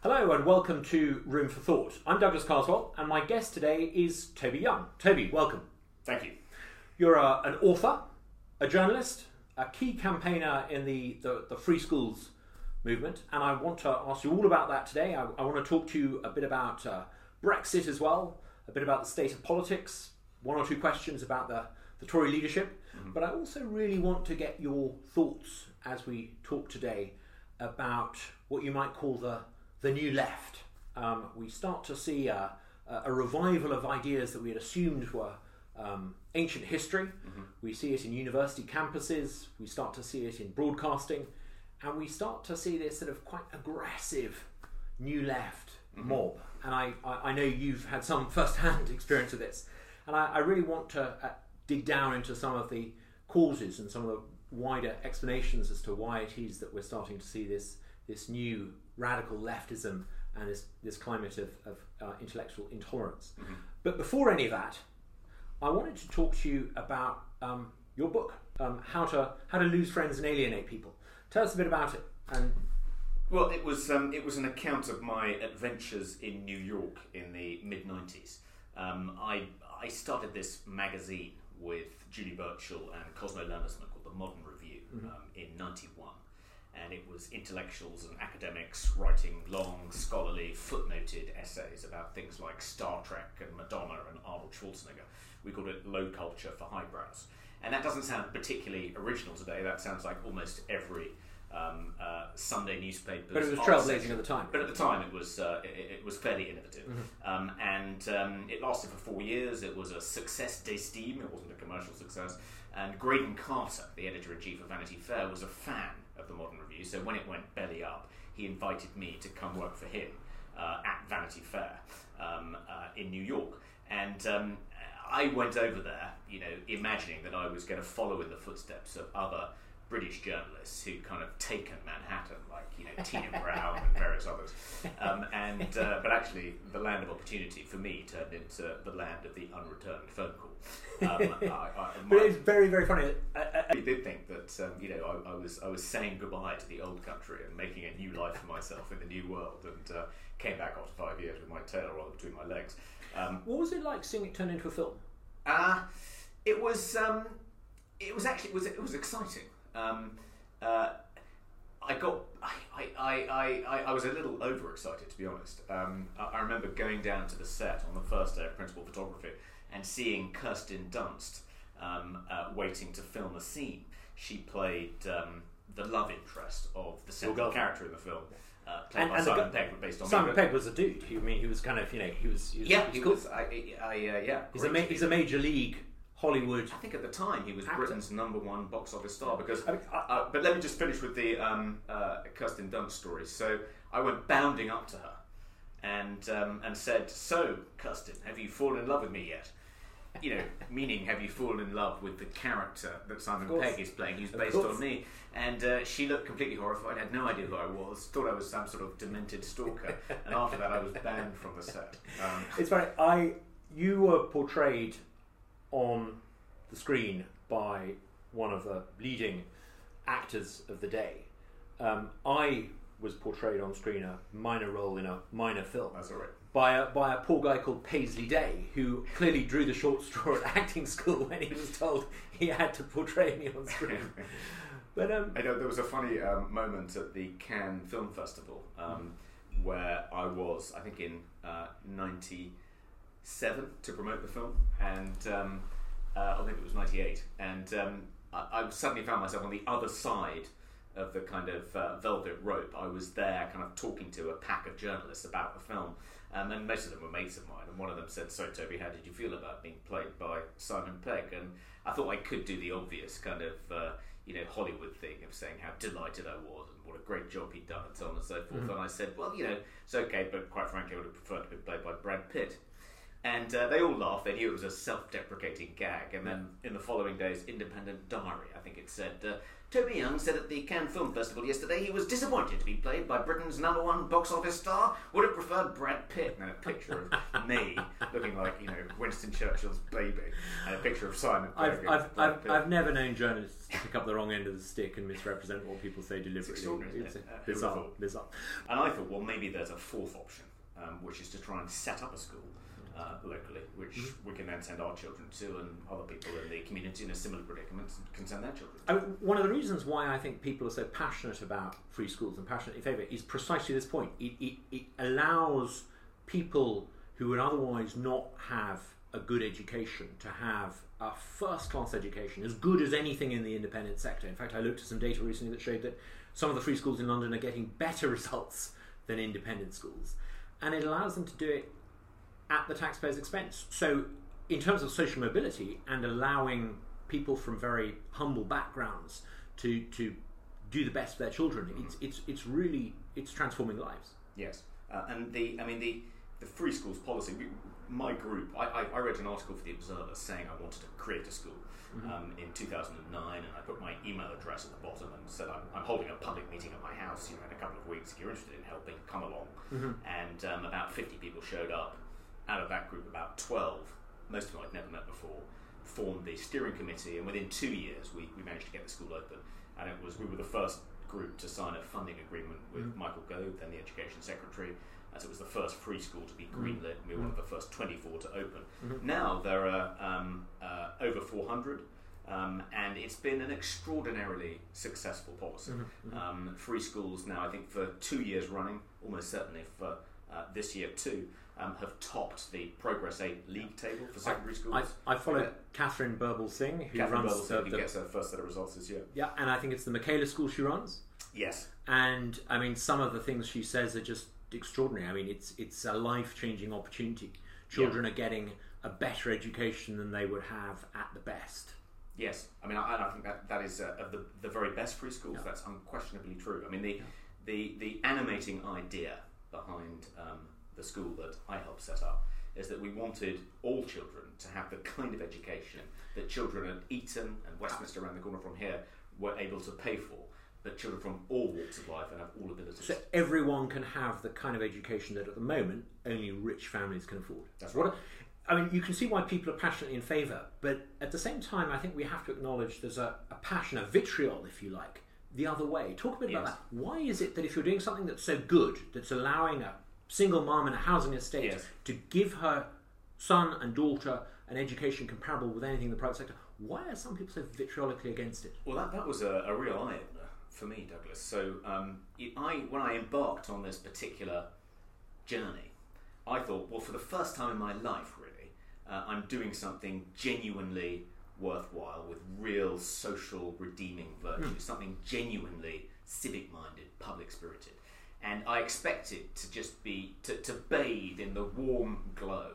Hello and welcome to Room for Thought. I'm Douglas Carswell and my guest today is Toby Young. Toby, welcome. Thank you. You're a, an author, a journalist, a key campaigner in the, the, the, free schools movement, and I want to ask you all about that today. I, I want to talk to you a bit about uh, Brexit as well, a bit about the state of politics, one or two questions about the, the Tory leadership, mm-hmm. but I also really want to get your thoughts as we talk today about what you might call the the new left. Um, we start to see a, a, revival of ideas that we had assumed were um, ancient history. Mm-hmm. We see it in university campuses, we start to see it in broadcasting, and we start to see this sort of quite aggressive new left mm-hmm. mob. And I, I, I, know you've had some first hand experience of this. And I, I really want to uh, dig down into some of the causes and some of the wider explanations as to why it is that we're starting to see this, this new radical leftism and this, this climate of, of uh, intellectual intolerance. Mm-hmm. But before any of that, I wanted to talk to you about um, your book, um, how to how to lose friends and alienate people. Tell us a bit about it. And well, it was um, it was an account of my adventures in New York in the mid '90s. Um, I I started this magazine with Julie Burchill and Cosmo Landesman called the Modern Review mm-hmm. Um, in '91 and it was intellectuals and academics writing long, scholarly, footnoted essays about things like Star Trek and Madonna and Arnold Schwarzenegger. We called it low culture for highbrows. And that doesn't sound particularly original today. That sounds like almost every um, uh, Sunday newspaper. But it was trailblazing at the time. But at the time, it was uh, it, it, was fairly innovative, mm-hmm. um, and um, it lasted for four years. It was a success d'estime. It wasn't a commercial success. And Graydon Carter, the editor in chief of Vanity Fair, was a fan the Modern Review. So when it went belly up, he invited me to come work for him uh, at Vanity Fair um, uh, in New York. And um, I went over there, you know, imagining that I was going to follow in the footsteps of other British journalists who'd kind of taken Manhattan, like you know Tina Brown and various others, um, and uh, but actually the land of opportunity for me turned into the land of the unreturned phone call. Um, I, I, but it's very very funny. I, I, did think that um, you know I, was I was saying goodbye to the old country and making a new life for myself in the new world, and uh, came back after five years with my tail rolled between my legs. Um, what was it like seeing it turn into a film? Uh, it was um, it was actually it was it was exciting. Um, uh, I got, I, I, I, I, I was a little overexcited to be honest. Um, I, I, remember going down to the set on the first day of principal photography and seeing Kirsten Dunst um, uh, waiting to film a scene. She played um, the love interest of the central character in the film. Uh, played and, by and Simon Pegg, based on Simon Pegg was a dude. He, I mean, he was kind of, you know, he was, he was yeah, he, he was. I, I, uh, yeah, he's a, ma- he's a major league Hollywood. I think at the time he was actor. Britain's number one box office star because. I mean, I, uh, but let me just finish with the um, uh, Kirsten Dunst story. So I went bounding up to her and um, and said, "So, Kirsten, have you fallen in love with me yet?" You know, meaning have you fallen in love with the character that Simon Pegg is playing, who's based on me? And uh, she looked completely horrified. Had no idea who I was. Thought I was some sort of demented stalker. and after that, I was banned from the set. Um, it's funny. I you were portrayed on the screen by one of the leading actors of the day. Um, I was portrayed on screen a minor role in a minor film. That's all right. By a, by a poor guy called Paisley Day, who clearly drew the short straw at acting school when he was told he had to portray me on screen. but um, I know there was a funny um, moment at the Cannes Film Festival um, where I was, I think, in uh, '90 seven to promote the film, and um, uh, I think it was ninety eight, and um, I, I, suddenly found myself on the other side of the kind of uh, velvet rope. I was there, kind of talking to a pack of journalists about the film, um, and most of them were mates of mine. And one of them said, "So, Toby, how did you feel about being played by Simon Pegg?" And I thought I could do the obvious kind of. Uh, you know, Hollywood thing of saying how delighted I was and what a great job he'd done and so on and so forth. Mm-hmm. And I said, well, you know, it's okay, but quite frankly, I would have preferred to be played by Brad Pitt. And uh, they all laughed. They knew it was a self-deprecating gag. And then in the following day's Independent Diary, I think it said, uh, Toby Young said at the Cannes Film Festival yesterday he was disappointed to be played by Britain's number one box office star. Would have preferred Brad Pitt. And a picture of me looking like, you know, Winston Churchill's baby. And a picture of Simon I've. I've, I've, I've never known journalists to pick up the wrong end of the stick and misrepresent what people say deliberately. extraordinary, It's it? Uh, bizarre, bizarre. And I thought, well, maybe there's a fourth option, um, which is to try and set up a school uh, locally, which Mm-hmm. we can then send our children to, and other people in the community in a similar predicament can send their children. I mean, one of the reasons why I think people are so passionate about free schools and passionate in favour is precisely this point. It, it, it allows people who would otherwise not have a good education to have a first class education, as good as anything in the independent sector. In fact, I looked at some data recently that showed that some of the free schools in London are getting better results than independent schools. And it allows them to do it at the taxpayer's expense. So, in terms of social mobility and allowing people from very humble backgrounds to to do the best for their children, it's it's it's really it's transforming lives. Yes, uh, and the I mean the the free schools policy. We, my group, I, I, I wrote an article for the Observer saying I wanted to create a school um, in 2009, and I put my email address at the bottom and said I'm, I'm holding a public meeting at my house, you know, in a couple of weeks. If you're interested in helping, come along. And um, about 50 people showed up. Out of that group, about 12, most of them I'd never met before, formed the steering committee, and within two years, we, we managed to get the school open. And it was we were the first group to sign a funding agreement with Michael Gove, then the Education Secretary, as it was the first free school to be greenlit. and We were one of the first 24 to open. Now there are um, uh, over 400. Um, and it's been an extraordinarily successful policy. Um, free schools now, I think, for two years running, almost certainly for uh, this year too, um, have topped the Progress 8 league table for secondary schools. I, I follow Katharine Birbalsingh, who Catherine runs Burbles, the, who the- gets her first set of results this year. yeah, and I think it's the Michaela School she runs. Yes. And I mean, some of the things she says are just extraordinary. I mean, it's it's a life changing opportunity. Children are getting a better education than they would have at the best. Yes, I mean, I, I think that that is uh, of the the very best free schools. That's unquestionably true. I mean, the the the animating idea behind um, the school that I helped set up is that we wanted all children to have the kind of education that children at Eton and Westminster around the corner from here were able to pay for, but children from all walks of life and have all abilities. So everyone can have the kind of education that at the moment only rich families can afford. That's What I mean, you can see why people are passionately in favour, but at the same time, I think we have to acknowledge there's a, a passion, a vitriol, if you like, the other way. Talk a bit about that. Why is it that if you're doing something that's so good, that's allowing a single mom in a housing estate Yes. to give her son and daughter an education comparable with anything in the private sector, why are some people so vitriolically against it? Well, that, that was a, a real eye opener for me, Douglas. So, um, I when I embarked on this particular journey, I thought, well, for the first time in my life, really, uh, I'm doing something genuinely worthwhile with real social redeeming virtue, something genuinely civic minded, public spirited. And I expected to just be, to, to bathe in the warm glow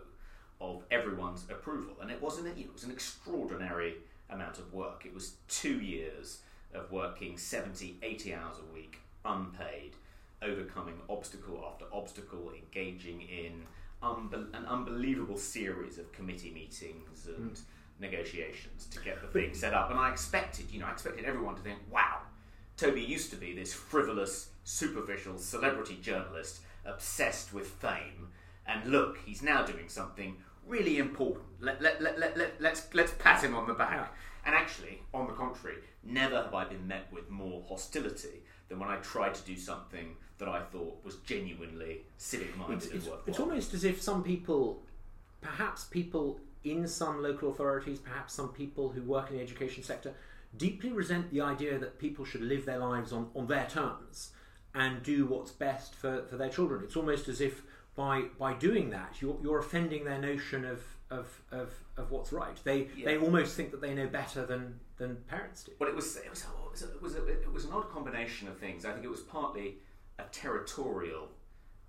of everyone's approval. And it wasn't, it was an extraordinary amount of work. It was two years of working 70, 80 hours a week, unpaid, overcoming obstacle after obstacle, engaging in unbe- an unbelievable series of committee meetings and hmm. negotiations to get the thing set up. And I expected, you know, I expected everyone to think, wow, Toby used to be this frivolous, superficial celebrity journalist obsessed with fame. And look, he's now doing something really important. Let, let, let, let, let, let's, let's pat him on the back. And actually, on the contrary, never have I been met with more hostility than when I tried to do something that I thought was genuinely civic minded and worthwhile. it's almost as if some people, perhaps people in some local authorities, perhaps some people who work in the education sector, deeply resent the idea that people should live their lives on, on their terms and do what's best for, for their children. It's almost as if by by doing that, you're, you're offending their notion of, of, of, of what's right. They they almost think that they know better than, than parents do. But it was it was it was, it was, a, it was an odd combination of things. I think it was partly a territorial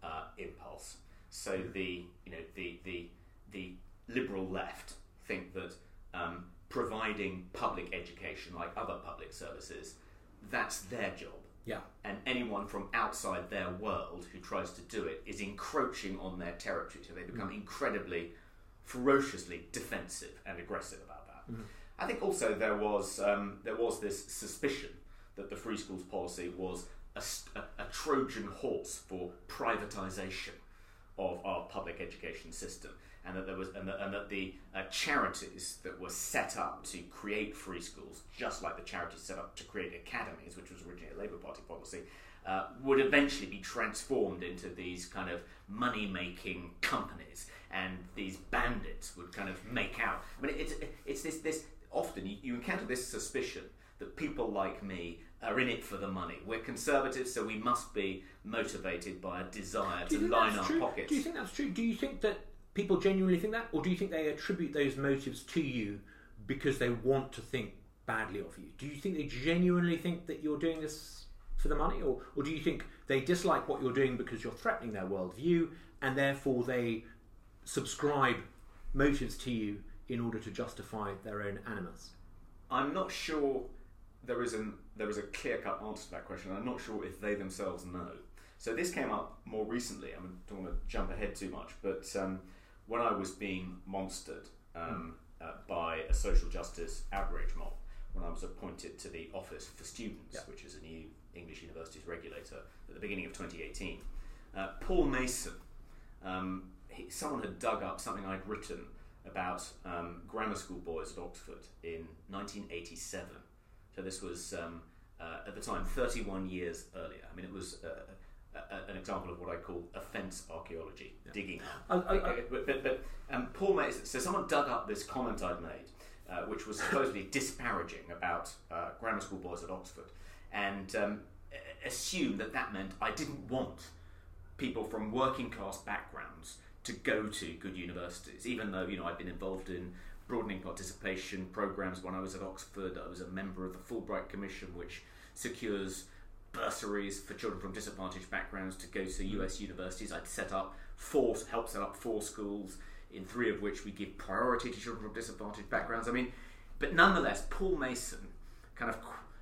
uh, impulse. So the you know the the the liberal left think that um, providing public education, like other public services, that's their job. Yeah. And anyone from outside their world who tries to do it is encroaching on their territory. So they become incredibly ferociously defensive and aggressive about that. Mm-hmm. I think also there was um, there was this suspicion that the free schools policy was a, a, a Trojan horse for privatisation of our public education system, and that there was and that, and that the uh, charities that were set up to create free schools, just like the charities set up to create academies, which was originally a Labour Party policy, uh, would eventually be transformed into these kind of money making companies, and these bandits would kind of make out. I mean, it's it's this this often you, you encounter this suspicion that people like me are in it for the money. We're conservatives, so we must be motivated by a desire to line our true? pockets. Do you think that's true? Do you think that people genuinely think that, or do you think they attribute those motives to you because they want to think badly of you? Do you think they genuinely think that you're doing this for the money, or, or do you think they dislike what you're doing because you're threatening their worldview and therefore they subscribe motives to you in order to justify their own animus? I'm not sure there is an there is a clear cut answer to that question. I'm not sure if they themselves know. So this came up more recently. I don't want to jump ahead too much, but um, when I was being monstered um, mm. uh, by a social justice outrage mob, when I was appointed to the Office for Students, yeah. which is a new English universities regulator, at the beginning of 2018, uh, Paul Mason, um, he, someone had dug up something I'd written about um, grammar school boys at Oxford in 1987 so this was um, uh, at the time 31 years earlier. I mean, it was uh, a, an example of what I call offence archaeology, yeah. digging. I, I, I, but, but, but um, Paul made so someone dug up this comment I'd made, uh, which was supposedly disparaging about uh, grammar school boys at Oxford, and um, assumed that that meant I didn't want people from working class backgrounds to go to good universities, even though you know I'd been involved in broadening participation programs when I was at Oxford. I was a member of the Fulbright Commission, which secures bursaries for children from disadvantaged backgrounds to go to US universities. I'd set up four, help set up four schools, in three of which we give priority to children from disadvantaged backgrounds. I mean, but nonetheless, Paul Mason kind of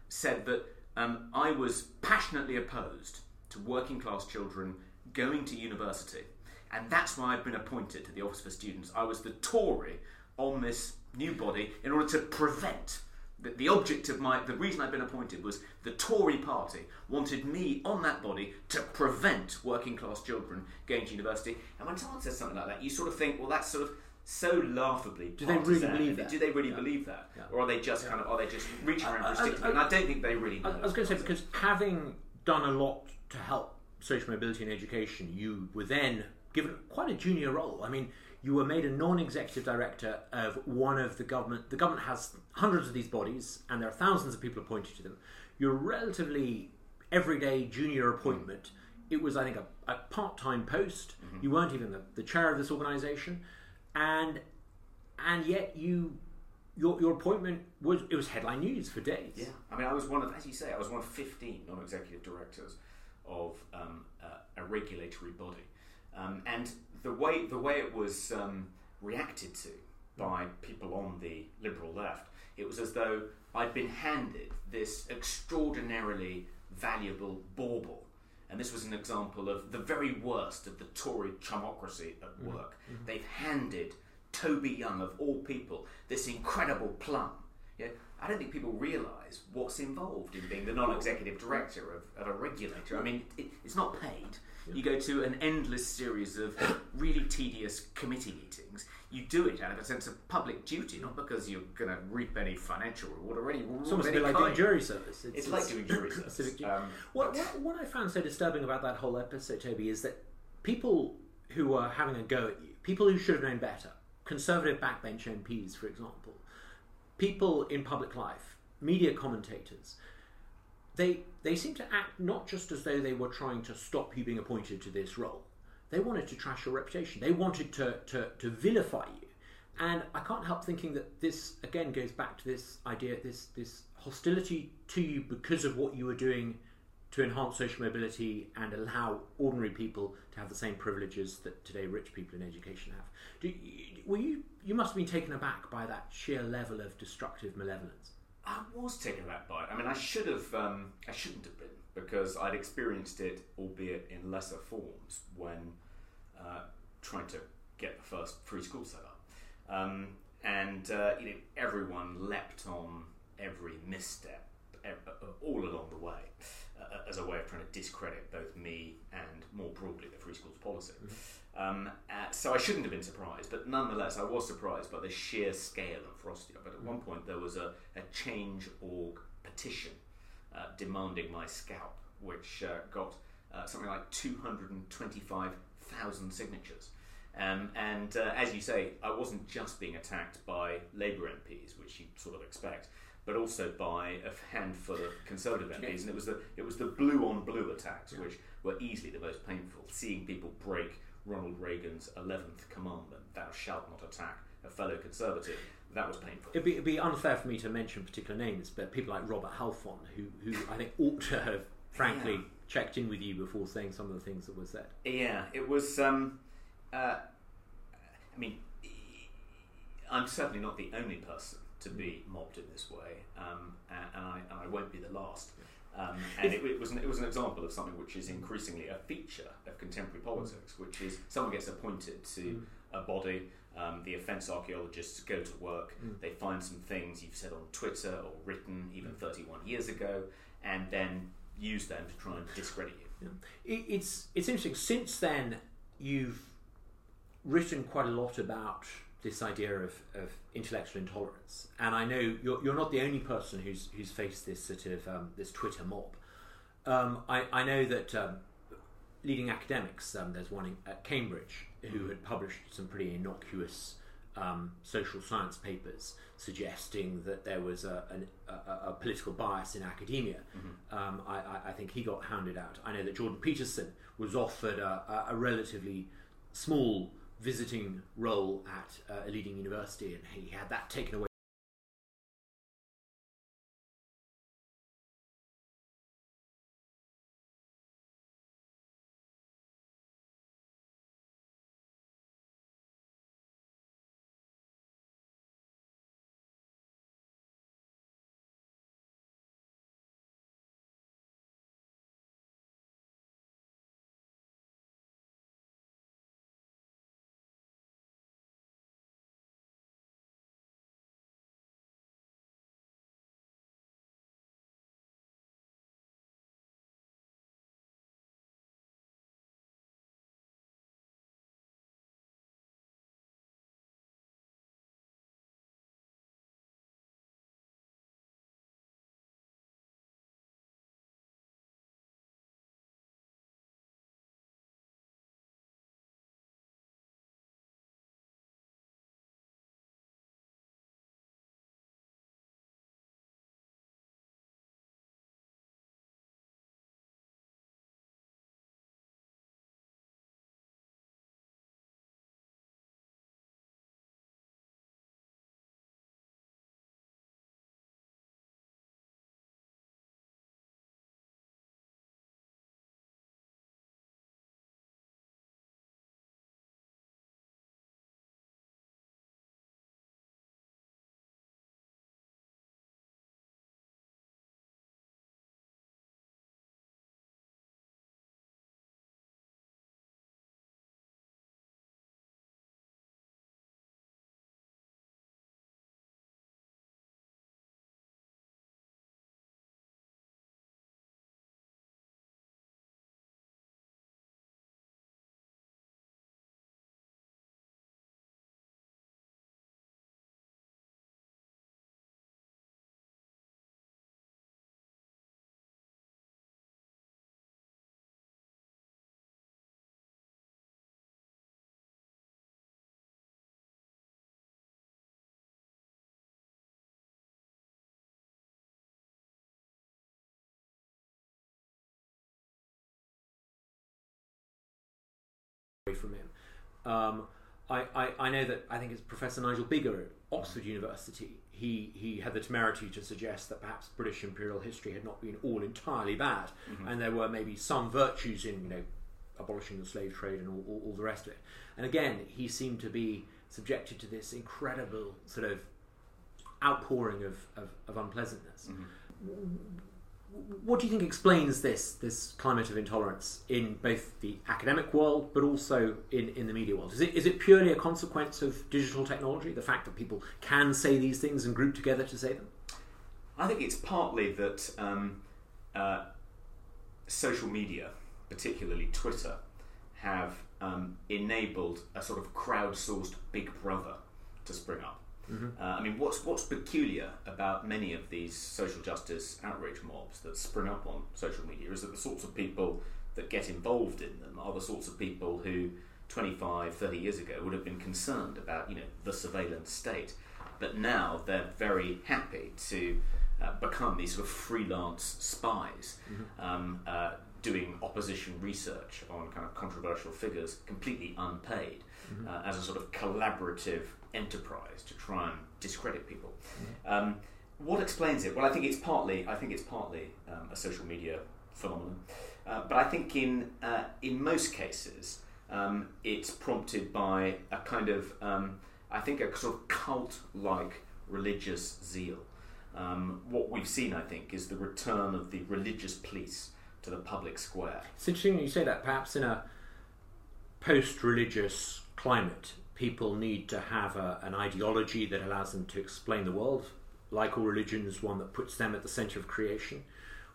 said that um, I was passionately opposed to working class children going to university. And that's why I've been appointed to the Office for Students. I was the Tory on this new body in order to prevent the, the object of my the reason I'd been appointed was the Tory party wanted me on that body to prevent working class children going to university. And when someone says something like that, you sort of think, well, that's sort of so laughably. Do they really believe that? Do they really yeah. believe that, yeah. or are they just yeah. kind of are they just reaching around for a stick? And I don't think they really. know. I was going to say because having done a lot to help social mobility and education, you were then given quite a junior role. I mean, you were made a non-executive director of one of the government. The government has hundreds of these bodies, and there are thousands of people appointed to them. You're relatively everyday junior appointment. It was, I think, a, a part-time post. Mm-hmm. You weren't even the, the chair of this organisation, and and yet you your your appointment was it was headline news for days. Yeah, I mean, I was one of, as you say, I was one of fifteen non-executive directors of um, uh, a regulatory body, um, and the way the way it was um, reacted to by people on the liberal left, it was as though I'd been handed this extraordinarily valuable bauble. And this was an example of the very worst of the Tory chumocracy at mm-hmm. work. Mm-hmm. They've handed Toby Young, of all people, this incredible plum. Yeah? I don't think people realise what's involved in being the non executive director of, of, a regulator. I mean, it, it's not paid. You go to an endless series of really tedious committee meetings. You do it out of a sense of public duty, not because you're going to reap any financial reward or any reward. It's almost a bit like doing jury service. It's, it's, like doing jury service. Um, what, what, what I found so disturbing about that whole episode, Toby, is that people who are having a go at you, people who should have known better, conservative backbench MPs, for example, people in public life, media commentators, they they seem to act not just as though they were trying to stop you being appointed to this role. They wanted to trash your reputation. They wanted to, to, to vilify you. And I can't help thinking that this again goes back to this idea, this this hostility to you because of what you were doing to enhance social mobility and allow ordinary people to have the same privileges that today rich people in education have. Do, were you you must have been taken aback by that sheer level of destructive malevolence? I was taken aback by it. I mean, I should have. Um, I shouldn't have been because I'd experienced it, albeit in lesser forms, when uh, trying to get the first free school set up. Um, and uh, you know, everyone leapt on every misstep all along the way uh, as a way of trying to discredit both me and more broadly the free schools policy. Um, uh, so I shouldn't have been surprised, but nonetheless, I was surprised by the sheer scale of Frosty. But at one point, there was a, a Change.org petition uh, demanding my scalp, which uh, got uh, something like 225,000 signatures. Um, and uh, as you say, I wasn't just being attacked by Labour MPs, which you sort of expect, but also by a handful of Conservative MPs. And it was the it was the blue on blue attacks, which were easily the most painful. Seeing people break Ronald Reagan's eleventh commandment: "Thou shalt not attack a fellow Conservative." That was painful. It'd be, it'd be unfair for me to mention particular names, but people like Robert Halfon, who, who I think ought to have, frankly, Yeah. checked in with you before saying some of the things that were said. Yeah, it was. Um, uh, I mean, I'm certainly not the only person to be mobbed in this way, um, and, and, I, and I won't be the last. Um, and it, it was an, it was an example of something which is increasingly a feature of contemporary politics, which is someone gets appointed to a body. Um, the offence archaeologists go to work. They find some things you've said on Twitter or written even 31 years ago, and then use them to try and discredit you. Yeah. It, it's it's interesting. Since then, you've written quite a lot about this idea of, of intellectual intolerance, and I know you're, you're not the only person who's who's faced this sort of um, this Twitter mob. Um, I, I know that um, leading academics, um, there's one at Cambridge who had published some pretty innocuous um, social science papers suggesting that there was a, an, a, a political bias in academia. Um, I, I, I think he got hounded out. I know that Jordan Peterson was offered a, a relatively small visiting role at uh, a leading university, and he had that taken away. From him. Um, I, I, I know that I think it's Professor Nigel Biggar at Oxford University. He, he had the temerity to suggest that perhaps British imperial history had not been all entirely bad, and there were maybe some virtues in you know abolishing the slave trade and all, all, all the rest of it. And again, he seemed to be subjected to this incredible sort of outpouring of, of, of unpleasantness. What do you think explains this this climate of intolerance in both the academic world but also in, in the media world? Is it is it purely a consequence of digital technology, the fact that people can say these things and group together to say them? I think it's partly that um, uh, social media, particularly Twitter, have um, enabled a sort of crowdsourced Big Brother to spring up. Mm-hmm. Uh, I mean, what's what's peculiar about many of these social justice outrage mobs that spring up on social media is that the sorts of people that get involved in them are the sorts of people who 25, 30 years ago would have been concerned about, you know, the surveillance state. But now they're very happy to uh, become these sort of freelance spies, mm-hmm. um, uh, doing opposition research on kind of controversial figures, completely unpaid, mm-hmm. uh, as a sort of collaborative enterprise to try and discredit people. Mm-hmm. Um, what explains it? Well, I think it's partly I think it's partly um, a social media phenomenon, uh, but I think in uh, in most cases um, it's prompted by a kind of um, I think a sort of cult like religious zeal. Um, what we've seen, I think, is the return of the religious police to the public square. It's interesting you say that. Perhaps in a post-religious climate, people need to have a, an ideology that allows them to explain the world, like all religions, one that puts them at the center of creation,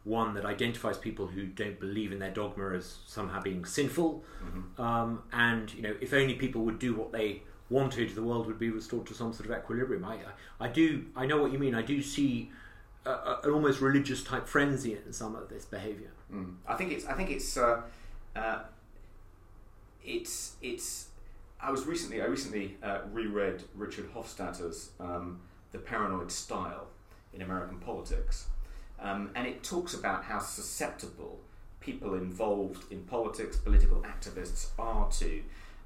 one that identifies people who don't believe in their dogma as somehow being sinful, mm-hmm. um, and you know, if only people would do what they wanted, the world would be restored to some sort of equilibrium. I, I, I do, I know what you mean. I do see a, a, an almost religious type frenzy in some of this behaviour. Mm. I think it's, I think it's, uh, uh, it's, it's I was recently I recently uh, reread Richard Hofstadter's um, The Paranoid Style in American Politics, um, and it talks about how susceptible people involved in politics, political activists, are to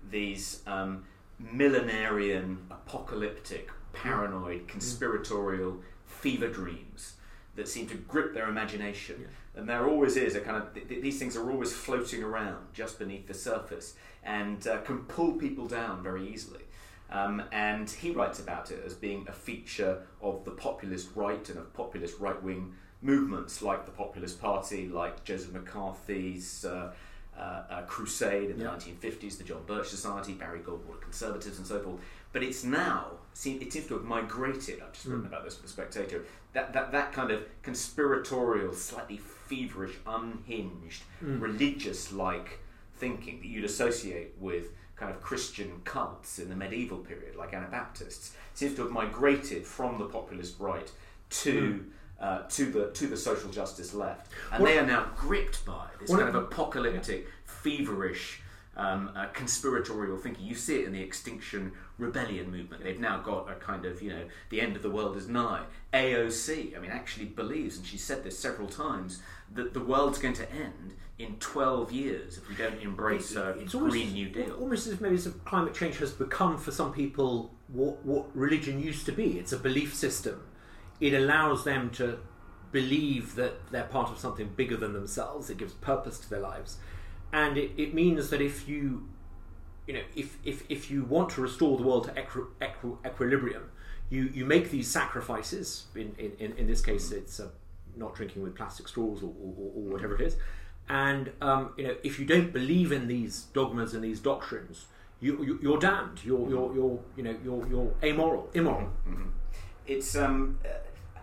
these um, millenarian, apocalyptic, paranoid, mm. conspiratorial fever dreams that seem to grip their imagination. Yeah. And there always is a kind of th- th- these things are always floating around just beneath the surface and uh, can pull people down very easily. Um, and he writes about it as being a feature of the populist right and of populist right wing movements like the Populist Party, like Joseph McCarthy's uh, uh, uh crusade in the yeah. 1950s, the John Birch Society, Barry Goldwater Conservatives, and so forth. But it's now, seen it seems to have migrated, I've just written mm. about this for The Spectator, that, that, that kind of conspiratorial, slightly feverish, unhinged, mm. religious like thinking that you'd associate with kind of Christian cults in the medieval period, like Anabaptists, seems to have migrated from the populist right to. Mm. Uh, to the to the social justice left, and what, they are now gripped by this kind of apocalyptic, yeah. feverish, um, uh, conspiratorial thinking. You see it in the Extinction Rebellion movement. They've now got a kind of, you know, the end of the world is nigh. AOC, I mean, actually believes, and she said this several times, that the world's going to end in 12 years if we don't embrace a it's Green almost, New Deal. Almost as if maybe some climate change has become for some people what, what religion used to be. It's a belief system. It allows them to believe that they're part of something bigger than themselves. It gives purpose to their lives. And it, it means that if you, you know, if, if, if you want to restore the world to equi, equi, equilibrium, you, you make these sacrifices. In, in, in this case, it's uh, not drinking with plastic straws or, or, or whatever it is. And um, you know, if you don't believe in these dogmas and these doctrines, you, you, are damned. You're, you're, you're, you know, you're, you're amoral, immoral. Mm-hmm. mm-hmm. It's. Um, uh,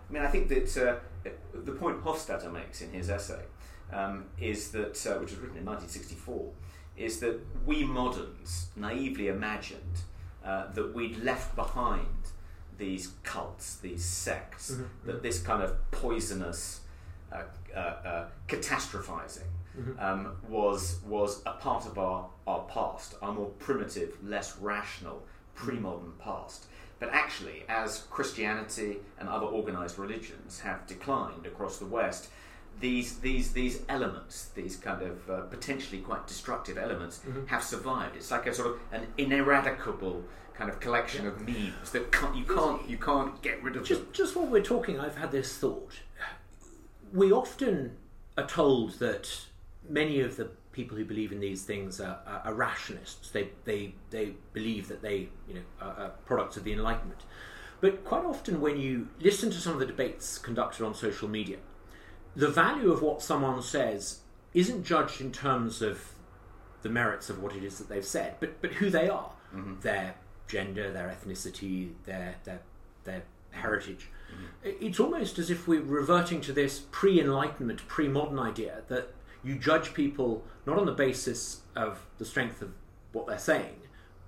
I mean, I think that uh, the point Hofstadter makes in his essay um, is that, uh, which was written in 1964, is that we moderns naively imagined uh, that we'd left behind these cults, these sects, mm-hmm. that this kind of poisonous uh, uh, uh, catastrophizing mm-hmm. um, was was a part of our, our past, our more primitive, less rational, pre-modern past. But actually, as Christianity and other organized religions have declined across the West, these these these elements, these kind of uh, potentially quite destructive elements, mm-hmm. have survived. It's like a sort of an ineradicable kind of collection yeah. of memes that can't, you can't you can't get rid of. Just them. just while we're talking, I've had this thought. We often are told that many of the people who believe in these things are, are, are rationalists. They they they believe that they you know are, are products of the Enlightenment. But quite often, when you listen to some of the debates conducted on social media, the value of what someone says isn't judged in terms of the merits of what it is that they've said, but but who they are, Mm-hmm. their gender, their ethnicity, their their their heritage. Mm-hmm. It's almost as if we're reverting to this pre-enlightenment, pre-modern idea that you judge people not on the basis of the strength of what they're saying,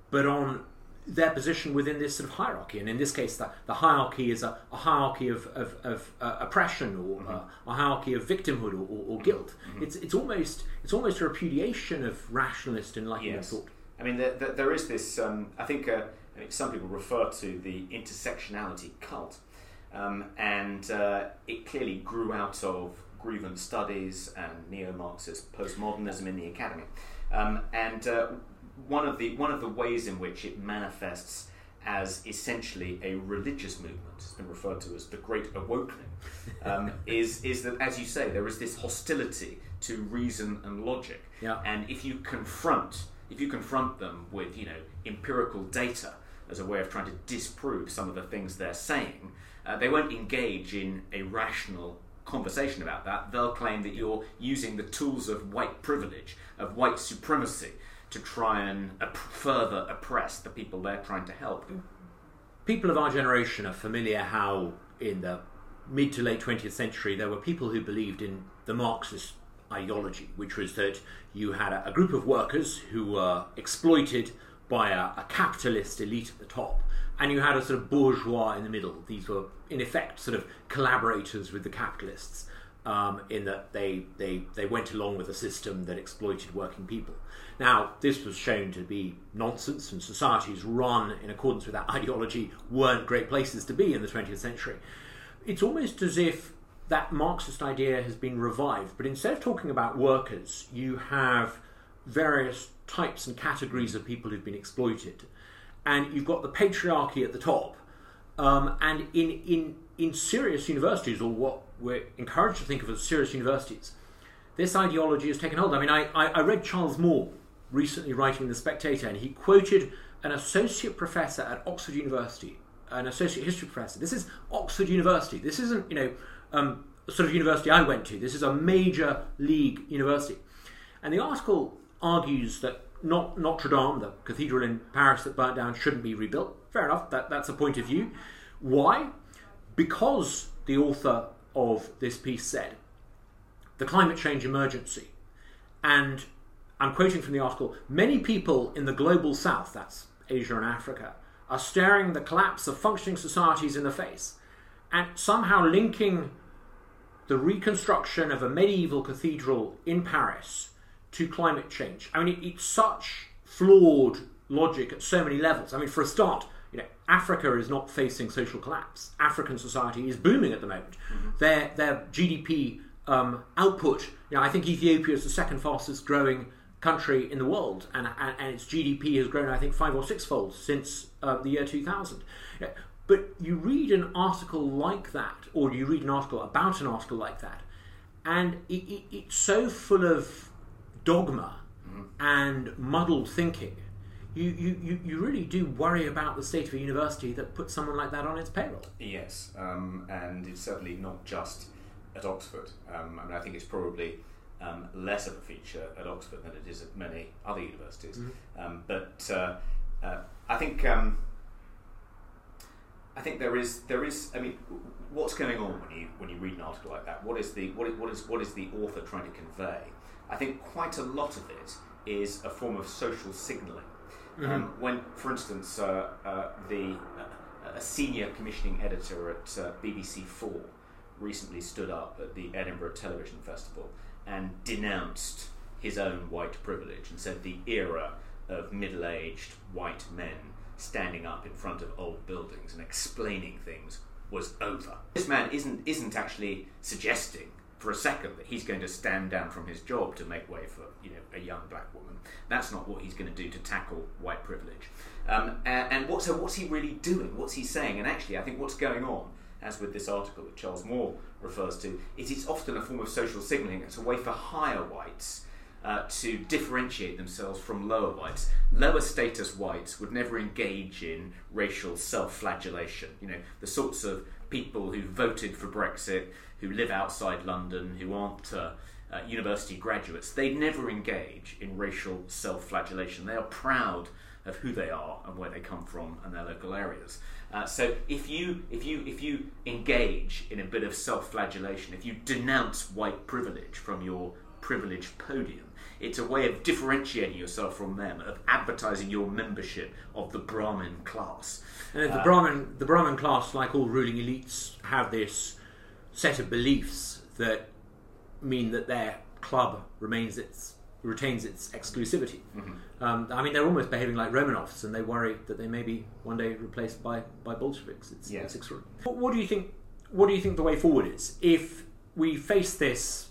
but on their position within this sort of hierarchy. And in this case, the, the hierarchy is a, a hierarchy of, of, of uh, oppression or uh, a hierarchy of victimhood or, or, or guilt. It's, it's, almost, it's almost a repudiation of rationalist enlightenment Yes. thought. I mean, there, there, there is this. Um, I think uh, I some people refer to the intersectionality cult, um, and uh, it clearly grew out of grievance studies and neo-Marxist postmodernism in the academy. Um, and uh, one of the one of the ways in which it manifests as essentially a religious movement, it's been referred to as the Great Awakening, um, is is that as you say there is this hostility to reason and logic, Yeah. and if you confront if you confront them with you know empirical data as a way of trying to disprove some of the things they're saying, uh, they won't engage in a rational conversation about that. They'll claim that you're using the tools of white privilege, of white supremacy, to try and op- further oppress the people they're trying to help. people of our generation are familiar how in the mid to late 20th century there were people who believed in the Marxist ideology, which was that you had a, a group of workers who were exploited by a, a capitalist elite at the top, and you had a sort of bourgeois in the middle. These were, in effect, sort of collaborators with the capitalists. Um, in that they, they, they went along with a system that exploited working people. Now, this was shown to be nonsense, and societies run in accordance with that ideology weren't great places to be in the 20th century. It's almost as if that Marxist idea has been revived, but instead of talking about workers, you have various types and categories of people who've been exploited. And you've got the patriarchy at the top, um, and in, in, in serious universities, or what we're encouraged to think of as serious universities, this ideology has taken hold. I mean, I, I, I read Charles Moore recently writing The Spectator, and he quoted an associate professor at Oxford University, an associate history professor. This is Oxford University. This isn't, you know, um, sort of university I went to. This is a major league university. And the article argues that not Notre Dame, the cathedral in Paris that burnt down, shouldn't be rebuilt. Fair enough, that, that's a point of view. Why? Because the author of this piece said the climate change emergency, and I'm quoting from the article many people in the global south, that's Asia and Africa, are staring the collapse of functioning societies in the face and somehow linking the reconstruction of a medieval cathedral in Paris to climate change. I mean, it, it's such flawed logic at so many levels. I mean, for a start, you know, Africa is not facing social collapse. African society is booming at the moment. Their their GDP um, output, you know, I think Ethiopia is the second fastest growing country in the world, and, and, and its GDP has grown, I think, five or sixfold since uh, the year 2000. Yeah, But you read an article like that, or you read an article about an article like that, and it, it, it's so full of dogma and muddled thinking. You, you, you, you really do worry about the state of a university that puts someone like that on its payroll. Yes, um, and it's certainly not just at Oxford. Um, I mean, I think it's probably um, less of a feature at Oxford than it is at many other universities. Um, but uh, uh, I think um, I think there is there is. I mean, what's going on when you when you read an article like that? What is the what is what is, what is the author trying to convey? I think quite a lot of it is a form of social signalling. Um, when, for instance, uh, uh, the uh, a senior commissioning editor at uh, BBC Four recently stood up at the Edinburgh Television Festival and denounced his own white privilege and said the era of middle-aged white men standing up in front of old buildings and explaining things was over. This man isn't isn't actually suggesting for a second that he's going to stand down from his job to make way for you know a young black woman. That's not what he's going to do to tackle white privilege. Um, and, and what, so what's he really doing? What's he saying? And actually, I think what's going on, as with this article that Charles Moore refers to, it's often a form of social signalling. It's a way for higher whites uh, to differentiate themselves from lower whites. Lower status whites would never engage in racial self-flagellation. You know, the sorts of people who voted for Brexit, who live outside London, who aren't uh, uh, university graduates, they never engage in racial self flagellation. They are proud of who they are and where they come from and their local areas. Uh, so if you if you if you engage in a bit of self-flagellation, if you denounce white privilege from your privileged podium, it's a way of differentiating yourself from them, of advertising your membership of the Brahmin class. And the Brahmin the Brahmin class, like all ruling elites, have this set of beliefs that mean that their club remains its retains its exclusivity. Mm-hmm. Um, I mean, they're almost behaving like Romanovs, and they worry that they may be one day replaced by, by Bolsheviks. It's, Yeah. it's extraordinary. What, what do you think? What do you think the way forward is if we face this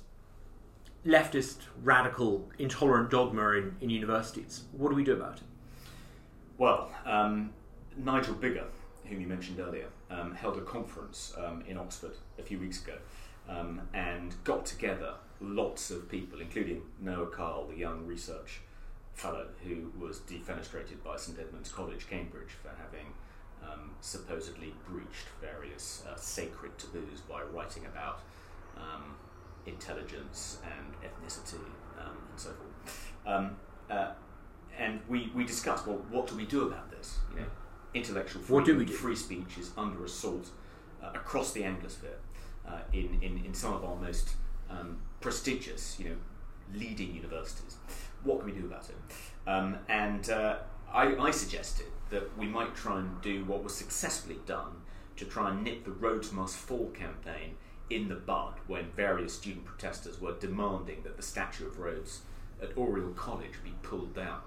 leftist, radical, intolerant dogma in, in universities? What do we do about it? Well, um, Nigel Biggar, whom you mentioned earlier, um, held a conference um, in Oxford a few weeks ago um, and got together lots of people, including Noah Carl, the young research fellow who was defenestrated by St Edmund's College, Cambridge, for having um, supposedly breached various uh, sacred taboos by writing about um, intelligence and ethnicity um, and so forth. Um, uh, and we, we discussed, well, what do we do about this? You know, intellectual freedom, What do we do? free speech is under assault uh, across the Anglosphere uh, in, in, in some of our most um, prestigious, you know, leading universities. What can we do about it? Um, and uh, I, I suggested that we might try and do what was successfully done to try and nip the Rhodes Must Fall campaign in the bud when various student protesters were demanding that the statue of Rhodes at Oriel College be pulled down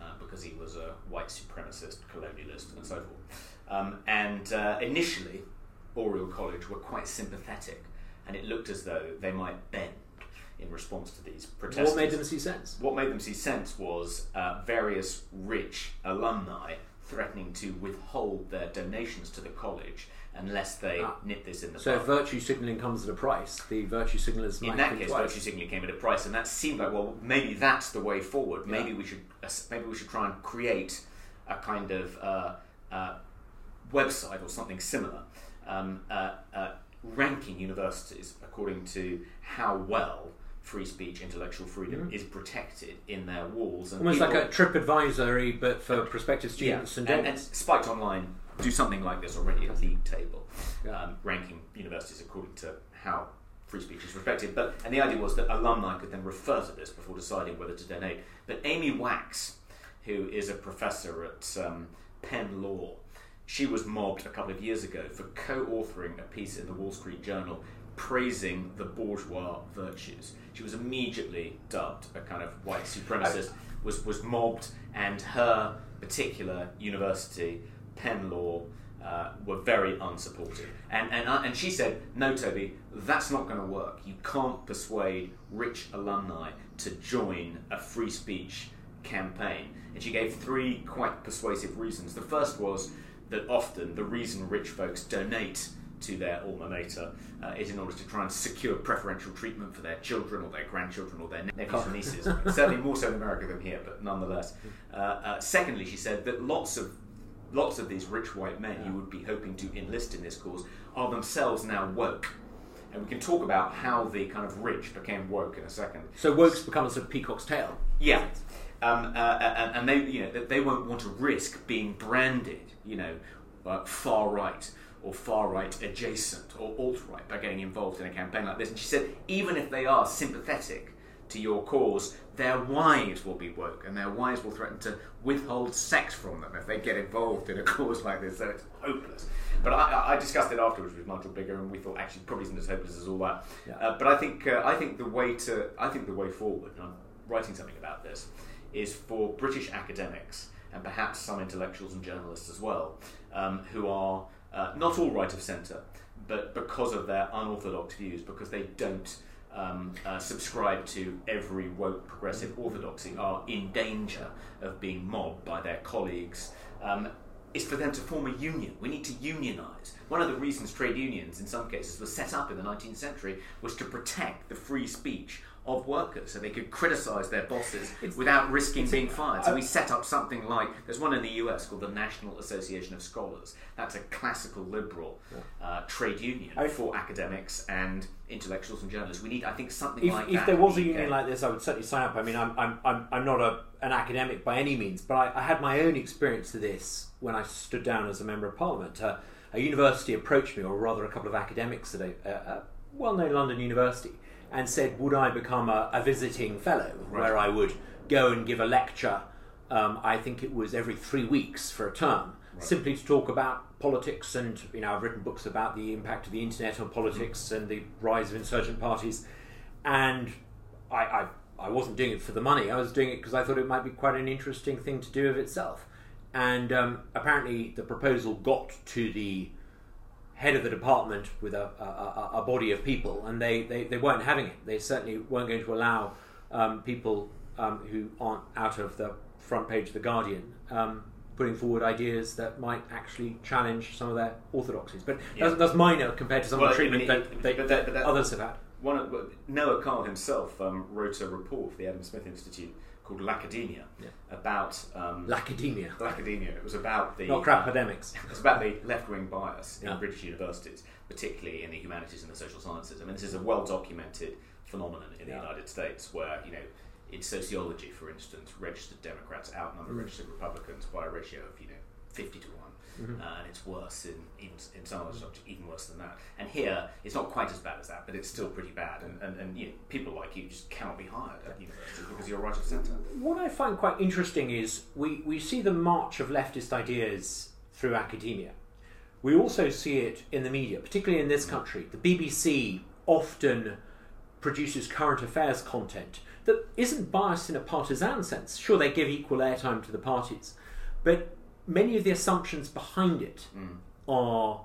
uh, because he was a white supremacist, colonialist, and so forth. Um, and uh, initially, Oriel College were quite sympathetic, and it looked as though they might bend in response to these protests. What made them see sense? What made them see sense was uh, various rich alumni threatening to withhold their donations to the college unless they Ah. nip this in the So bud. virtue signalling comes at a price, the virtue signalers In that case, twice. virtue signaling came at a price, and that seemed like well, maybe that's the way forward. Maybe Yeah. we should uh, maybe we should try and create a kind of uh, uh, website or something similar, um, uh, uh, ranking universities according to how well free speech, intellectual freedom is protected in their walls. And Almost like a trip advisory, but for prospective yeah, students and, and, and Spiked Online do something like this already, a league table, Yeah. um, ranking universities according to how free speech is respected. But and the idea was that alumni could then refer to this before deciding whether to donate. But Amy Wax, who is a professor at um, Penn Law, she was mobbed a couple of years ago for co-authoring a piece in the Wall Street Journal praising the bourgeois virtues. She was immediately dubbed a kind of white supremacist, was, was mobbed, and her particular university, Penn Law, uh, were very unsupportive. And, and, uh, and she said, No, Toby, that's not going to work. You can't persuade rich alumni to join a free speech campaign. And she gave three quite persuasive reasons. The first was that often the reason rich folks donate to their alma mater uh, is in order to try and secure preferential treatment for their children or their grandchildren or their nephews and nieces. Certainly more so in America than here, but nonetheless. Uh, uh, secondly, she said that lots of lots of these rich white men you would be hoping to enlist in this cause are themselves now woke. And we can talk about how the kind of rich became woke in a second. so woke's become a sort of peacock's tail. Yeah, um, uh, and, and they, you know, they won't want to risk being branded, you know, uh, far right or far right adjacent or alt right by getting involved in a campaign like this. And she said, even if they are sympathetic to your cause, their wives will be woke, and their wives will threaten to withhold sex from them if they get involved in a cause like this. So it's hopeless. But I, I- discussed it afterwards with Nigel Biggar, and we thought actually probably isn't as hopeless as all that. Yeah. Uh, but I think uh, I think the way to I think the way forward, and I'm writing something about this, is for British academics and perhaps some intellectuals and journalists as well, um, who are uh, not all right of centre, but because of their unorthodox views, because they don't um, uh, subscribe to every woke progressive orthodoxy, are in danger of being mobbed by their colleagues. Um, is for them to form a union. We need to unionize. One of the reasons trade unions, in some cases, were set up in the 19th century was to protect the free speech of workers so they could criticise their bosses without risking being fired. So we set up something like there's one in the US called the National Association of Scholars. That's a classical liberal uh, trade union I- for academics and intellectuals and journalists. We need, I think, something if, like if that. If there was a union like this, I would certainly sign up. I mean, I'm, I'm, I'm, I'm not a, an academic by any means, but I, I had my own experience of this when I stood down as a member of parliament. Uh, a university approached me, or rather, a couple of academics at a, a, a well-known London university, and said, "Would I become a, a visiting fellow, where I would go and give a lecture? Um, I think it was every three weeks for a term." Simply to talk about politics, and you know, I've written books about the impact of the internet on politics and the rise of insurgent parties and I, I, I wasn't doing it for the money. I was doing it because I thought it might be quite an interesting thing to do of itself. And um, apparently, the proposal got to the head of the department with a, a, a, body of people, and they, they, they weren't having it. They certainly weren't going to allow um, people um, who aren't out of the front page of the Guardian um, putting forward ideas that might actually challenge some of their orthodoxies. But Yeah. that's, that's minor compared to some Well, of the I mean, treatment it- that, they, but that- but that- others have had. One Noah Carl himself um, wrote a report for the Adam Smith Institute called Lackademia Yeah. about um, Lackademia. Lackademia. It was about the Not crap academics. It's about the left wing bias Yeah. in British universities, particularly in the humanities and the social sciences. I mean, this is a well documented phenomenon in the Yeah. United States where, you know, in sociology, for instance, registered Democrats outnumber Mm. registered Republicans by a ratio of, you know, 50 to 1. Mm-hmm. Uh, and it's worse in even in some other subjects, even worse than that. And here, it's not quite as bad as that, but it's still pretty bad. And, and, and you know, people like you just cannot be hired at universities because you're right of centre. What I find quite interesting is we, we see the march of leftist ideas through academia. We also see it in the media, particularly in this country. The BBC often produces current affairs content that isn't biased in a partisan sense. Sure, they give equal airtime to the parties, but many of the assumptions behind it are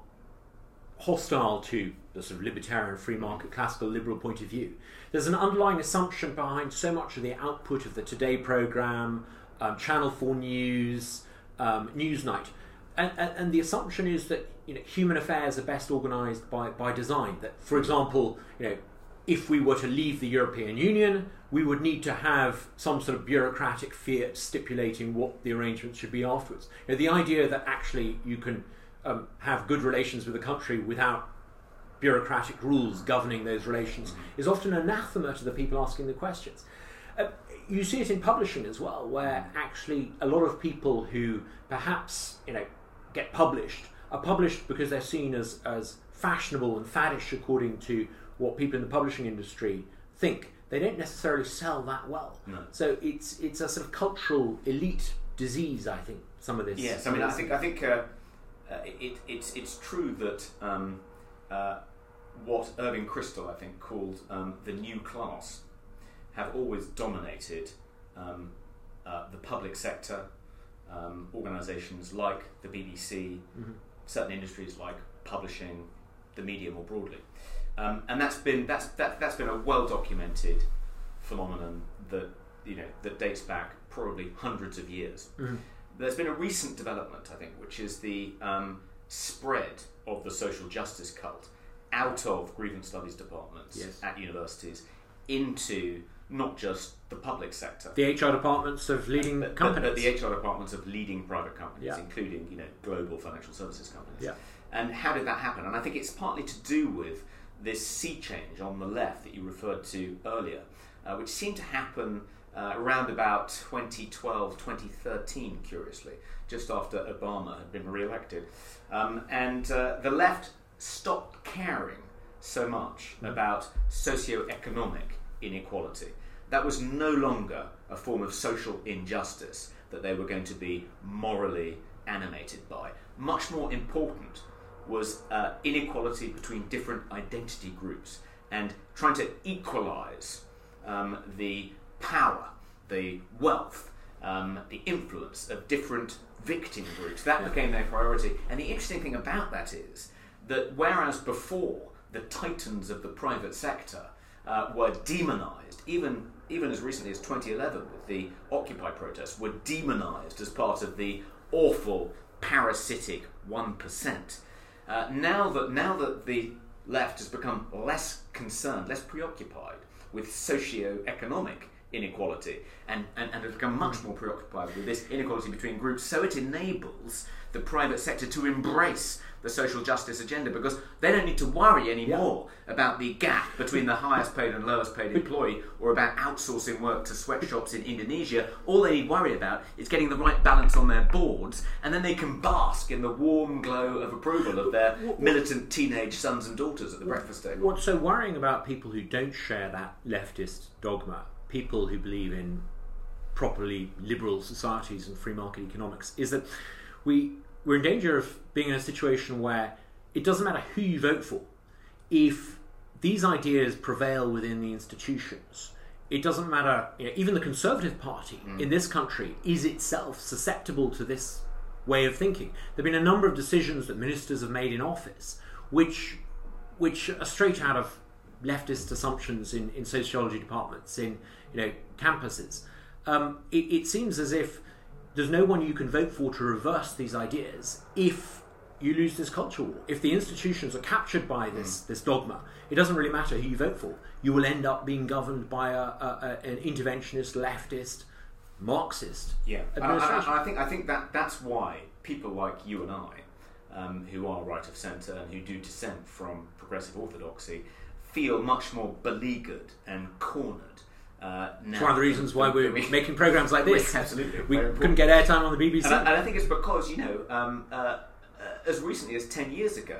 hostile to the sort of libertarian, free market, classical liberal point of view. There's an underlying assumption behind so much of the output of the Today program, um, Channel 4 News, um, Newsnight. And, and, and the assumption is that you know, human affairs are best organised by, by design. That, for example, you know, if we were to leave the European Union, we would need to have some sort of bureaucratic fiat stipulating what the arrangements should be afterwards. You know, the idea that actually you can um, have good relations with a country without bureaucratic rules governing those relations is often anathema to the people asking the questions. Uh, you see it in publishing as well, where actually a lot of people who perhaps you know get published are published because they're seen as as fashionable and faddish according to what people in the publishing industry think. They don't necessarily sell that well. No. So it's it's a sort of cultural elite disease, I think. Some of this. Yes, I mean, I think I think uh, uh, it, it's it's true that um, uh, what Irving Kristol I think called um, the new class have always dominated um, uh, the public sector, um, organisations like the BBC, certain industries like publishing, the media more broadly, um, and that's been that's that, that's been a well documented phenomenon that you know that dates back probably hundreds of years. There's been a recent development, I think, which is the um, spread of the social justice cult out of grievance studies departments Yes. at universities into not just the public sector, The HR departments of leading but, companies. but the HR departments of leading private companies, Yeah. including you know global financial services companies. Yeah. And how did that happen? And I think it's partly to do with this sea change on the left that you referred to earlier, uh, which seemed to happen uh, around about 2012, 2013, curiously, just after Obama had been re-elected, um, and uh, the left stopped caring so much about socio-economic inequality. That was no longer a form of social injustice that they were going to be morally animated by. Much more important was uh, inequality between different identity groups and trying to equalize um, the power, the wealth, um, the influence of different victim groups. That became their priority. And the interesting thing about that is that whereas before the titans of the private sector uh, were demonized, even even as recently as 2011 with the Occupy protests, were demonized as part of the awful parasitic one percent. Uh, now that now that the left has become less concerned, less preoccupied with socio-economic inequality and, and, and has become much more preoccupied with this inequality between groups. So it enables the private sector to embrace the social justice agenda because they don't need to worry anymore yeah. about the gap between the highest paid and lowest paid employee or about outsourcing work to sweatshops in Indonesia. All they need to worry about is getting the right balance on their boards and then they can bask in the warm glow of approval of their militant teenage sons and daughters at the breakfast table. What's so worrying about people who don't share that leftist dogma, people who believe in properly liberal societies and free market economics, is that we we're in danger of being in a situation where it doesn't matter who you vote for. If these ideas prevail within the institutions, it doesn't matter. You know, even the Conservative Party mm. in this country is itself susceptible to this way of thinking. There have been a number of decisions that ministers have made in office which, which are straight out of leftist assumptions in, in sociology departments, in you know campuses. Um, it, it seems as if there's no one you can vote for to reverse these ideas if you lose this culture war. If the institutions are captured by this, mm. this dogma, it doesn't really matter who you vote for. You will end up being governed by a, a, a an interventionist, leftist, Marxist yeah. administration. I, I, I, think I think that that's why people like you and I, um, who are right of centre and who do dissent from progressive orthodoxy, feel much more beleaguered and cornered uh, it's one of the reasons why we're making programs like this. Absolutely, we couldn't get airtime on the BBC. And I, and I, think it's because you know, um, uh, uh, as recently as ten years ago,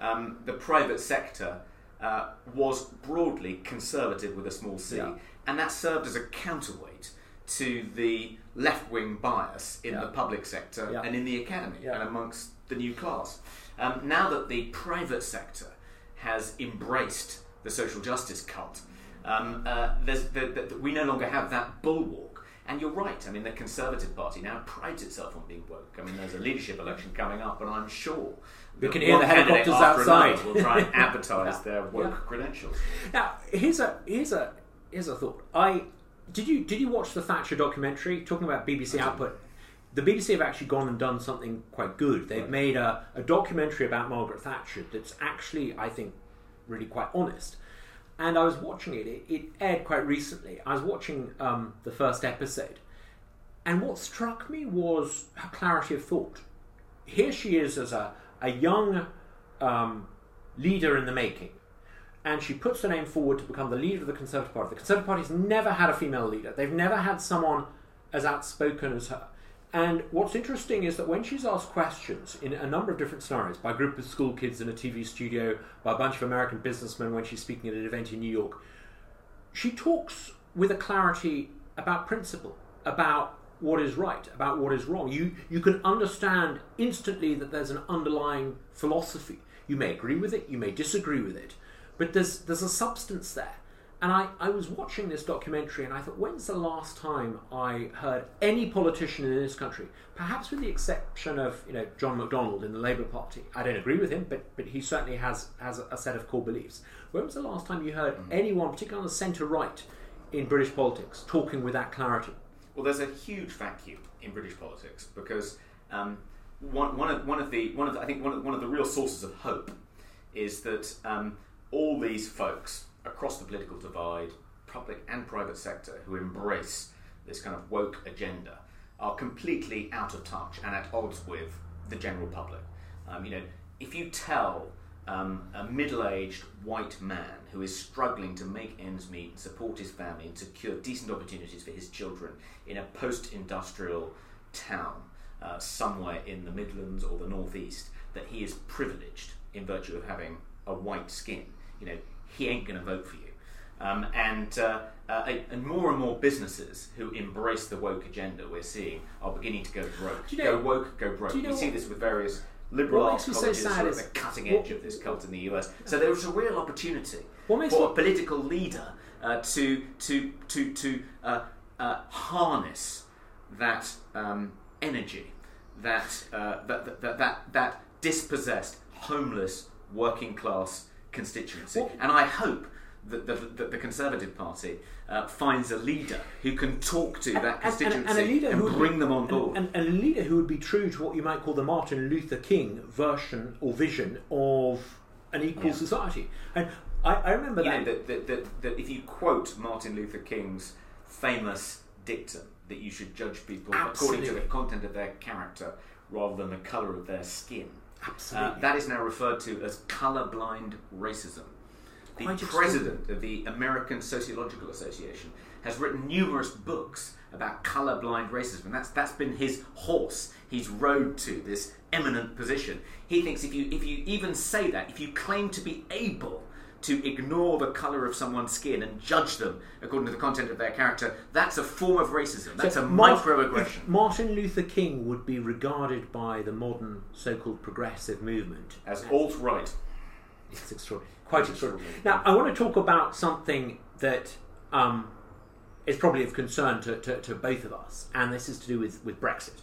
um, the private sector uh, was broadly conservative with a small c, yeah. and that served as a counterweight to the left-wing bias in yeah. the public sector yeah. and in the academy and amongst the new class. Um, now that the private sector has embraced the social justice cult um, uh, the, the, we no longer have that bulwark. And you're right. I mean, the Conservative Party now prides itself on being woke. I mean, there's a leadership election coming up, and I'm sure we can hear the helicopters outside. will try and advertise yeah. their woke yeah. credentials. Now, here's a here's a here's a thought. I did you did you watch the Thatcher documentary talking about BBC output? The BBC have actually gone and done something quite good. They've right. made a, a documentary about Margaret Thatcher that's actually, I think, really quite honest and I was watching it. It, it aired quite recently. I was watching um, the first episode, and what struck me was her clarity of thought. Here she is as a, a young um, leader in the making, and she puts her name forward to become the leader of the Conservative Party. The Conservative Party's never had a female leader. They've never had someone as outspoken as her. And what's interesting is that when she's asked questions in a number of different scenarios, by a group of school kids in a TV studio, by a bunch of American businessmen when she's speaking at an event in New York, she talks with a clarity about principle, about what is right, about what is wrong. You, you can understand instantly that there's an underlying philosophy. You may agree with it, you may disagree with it, but there's, there's a substance there. And I, I was watching this documentary and I thought, when's the last time I heard any politician in this country, perhaps with the exception of you know John McDonnell in the Labour Party, I don't agree with him, but, but he certainly has, has a set of core beliefs. When was the last time you heard mm-hmm. anyone, particularly on the centre right, in British politics, talking with that clarity? Well, there's a huge vacuum in British politics because um, one, one, of, one of the one of the, I think one of, one of the real sources of hope is that um, all these folks across the political divide, public and private sector, who embrace this kind of woke agenda, are completely out of touch and at odds with the general public. Um, you know, if you tell um, a middle-aged white man who is struggling to make ends meet and support his family and secure decent opportunities for his children in a post-industrial town uh, somewhere in the Midlands or the Northeast, that he is privileged in virtue of having a white skin. You know, he ain't going to vote for you. Um, and, uh, uh, and more and more businesses who embrace the woke agenda we're seeing are beginning to go broke. You know, go woke, go broke. You know we see this with various liberal arts colleges so at the cutting edge what, of this cult in the US. So there was a real opportunity for a political leader uh, to to to to uh, uh, harness that um, energy, that, uh, that, that that that that dispossessed, homeless, working class constituency. Well, and I hope that the, that the Conservative Party uh, finds a leader who can talk to that constituency and, and, and, bring be, them on board. And, a leader who would be true to what you might call the Martin Luther King version or vision of an equal Yeah. society. And I, I remember that. know, that, that, that, that if you quote Martin Luther King's famous dictum that you should judge people according to the content of their character rather than the colour of their skin, Absolutely. uh, that is now referred to as colorblind racism. The Quite president of the American Sociological Association has written numerous books about colorblind racism, and that's that's been his horse. He's rode to this eminent position. He thinks if you if you even say that, if you claim to be able to ignore the colour of someone's skin and judge them according to the content of their character, that's a form of racism. That's So a Mar- microaggression. Martin Luther King would be regarded by the modern so-called progressive movement As alt right. It's extraordinary, quite extraordinary. Now, I want to talk about something that um, is probably of concern to, to, to both of us, and this is to do with, with Brexit.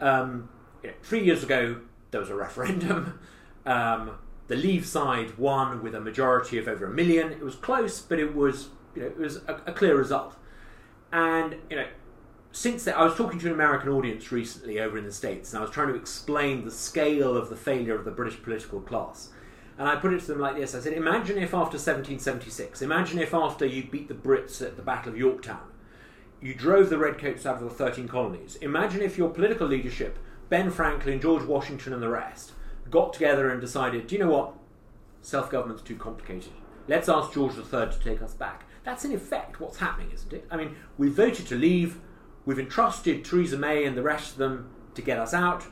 Um, you know, three years ago, there was a referendum. Um, the Leave side won with a majority of over a million. It was close, but it was you know it was a, a clear result. And you know, since then, I was talking to an American audience recently over in the States, and I was trying to explain the scale of the failure of the British political class. And I put it to them like this I said, Imagine if after 1776, imagine if after you beat the Brits at the Battle of Yorktown, you drove the Redcoats out of the 13 colonies. Imagine if your political leadership, Ben Franklin, George Washington, and the rest, got together and decided, do you know what? Self government's too complicated. Let's ask George III to take us back. That's in effect what's happening, isn't it? I mean, we voted to leave, we've entrusted Theresa May and the rest of them to get us out.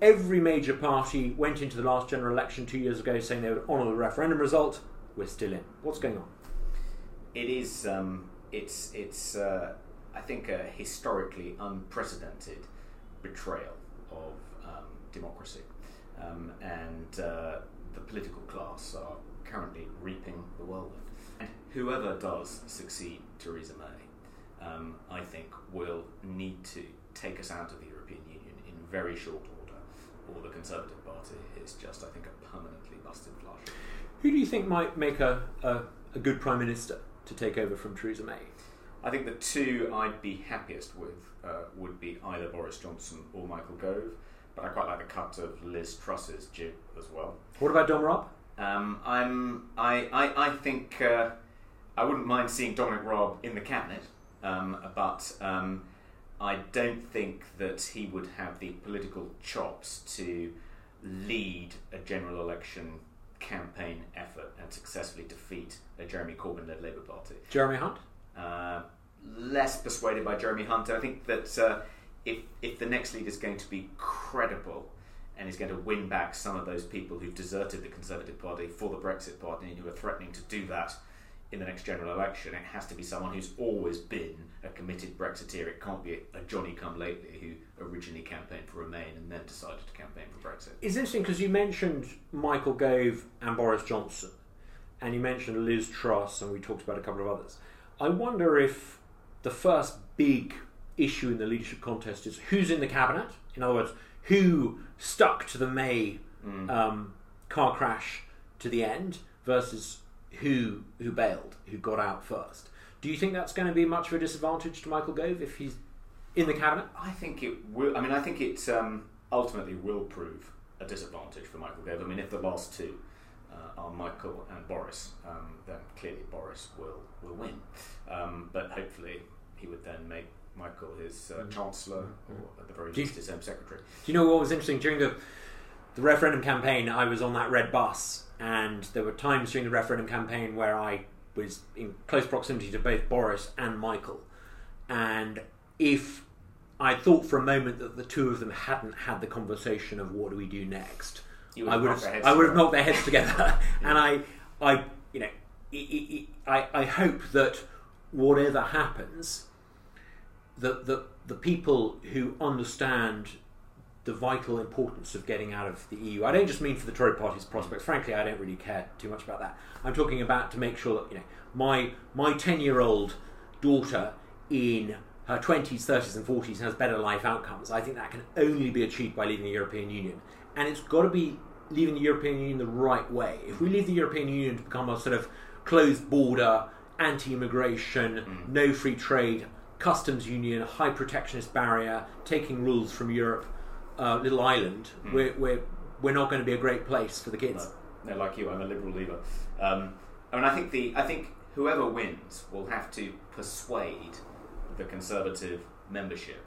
Every major party went into the last general election two years ago saying they would honour the referendum result. We're still in. What's going on? It is. Um, it's. It's. Uh, I think a historically unprecedented betrayal of um, democracy, um, and uh, the political class are currently reaping the whirlwind. And whoever does succeed Theresa May, um, I think, will need to take us out of the European Union in very short order, or the Conservative Party is just, I think, a permanently busted flush. Who do you think might make a, a, a good prime minister to take over from Theresa May? I think the two I'd be happiest with uh, would be either Boris Johnson or Michael Gove, but I quite like the cut of Liz Truss's jib as well. What about Dom? Um, I'm, I, I, I think uh, I wouldn't mind seeing Dominic Raab in the cabinet, um, but um, I don't think that he would have the political chops to lead a general election campaign effort and successfully defeat a Jeremy Corbyn-led Labour Party. Jeremy Hunt? Uh, less persuaded by Jeremy Hunt. I think that uh, if if the next leader is going to be credible and is going to win back some of those people who've deserted the Conservative Party for the Brexit Party and who are threatening to do that in the next general election, it has to be someone who's always been a committed Brexiteer. It can't be a, Johnny come lately who originally campaigned for Remain and then decided to campaign for Brexit. It's interesting because you mentioned Michael Gove and Boris Johnson, and you mentioned Liz Truss, and we talked about a couple of others. I wonder if the first big issue in the leadership contest is who's in the cabinet. In other words, who stuck to the May um, car crash to the end versus who who bailed, who got out first. Do you think that's going to be much of a disadvantage to Michael Gove if he's in the cabinet? I think it will. I mean, I think it um, ultimately will prove a disadvantage for Michael Gove. I mean, if the last two uh, are Michael and Boris, um, then clearly Boris will will win. Um, but hopefully, he would then make Michael his uh, chancellor, or at the very least his home secretary. Do you know what was interesting during the the referendum campaign? I was on that red bus, and there were times during the referendum campaign where I was in close proximity to both Boris and Michael, and if I thought for a moment that the two of them hadn't had the conversation of what do we do next, would I would have I would have together. knocked their heads together, and I I you know I, I, I I hope that whatever happens, that the the people who understand the vital importance of getting out of the EU. I don't just mean for the Tory party's prospects. Frankly, I don't really care too much about that. I'm talking about to make sure that you know my my ten year old daughter in her twenties, thirties, and forties has better life outcomes. I think that can only be achieved by leaving the European Union, and it's got to be leaving the European Union the right way. If we leave the European Union to become a sort of closed border, anti-immigration, mm. no free trade, customs union, high protectionist barrier, taking rules from Europe, uh, little island, we're, we're, we're not going to be a great place for the kids. no, like you, I'm a liberal leaver. Um, I mean, I think the I think whoever wins will have to persuade the Conservative membership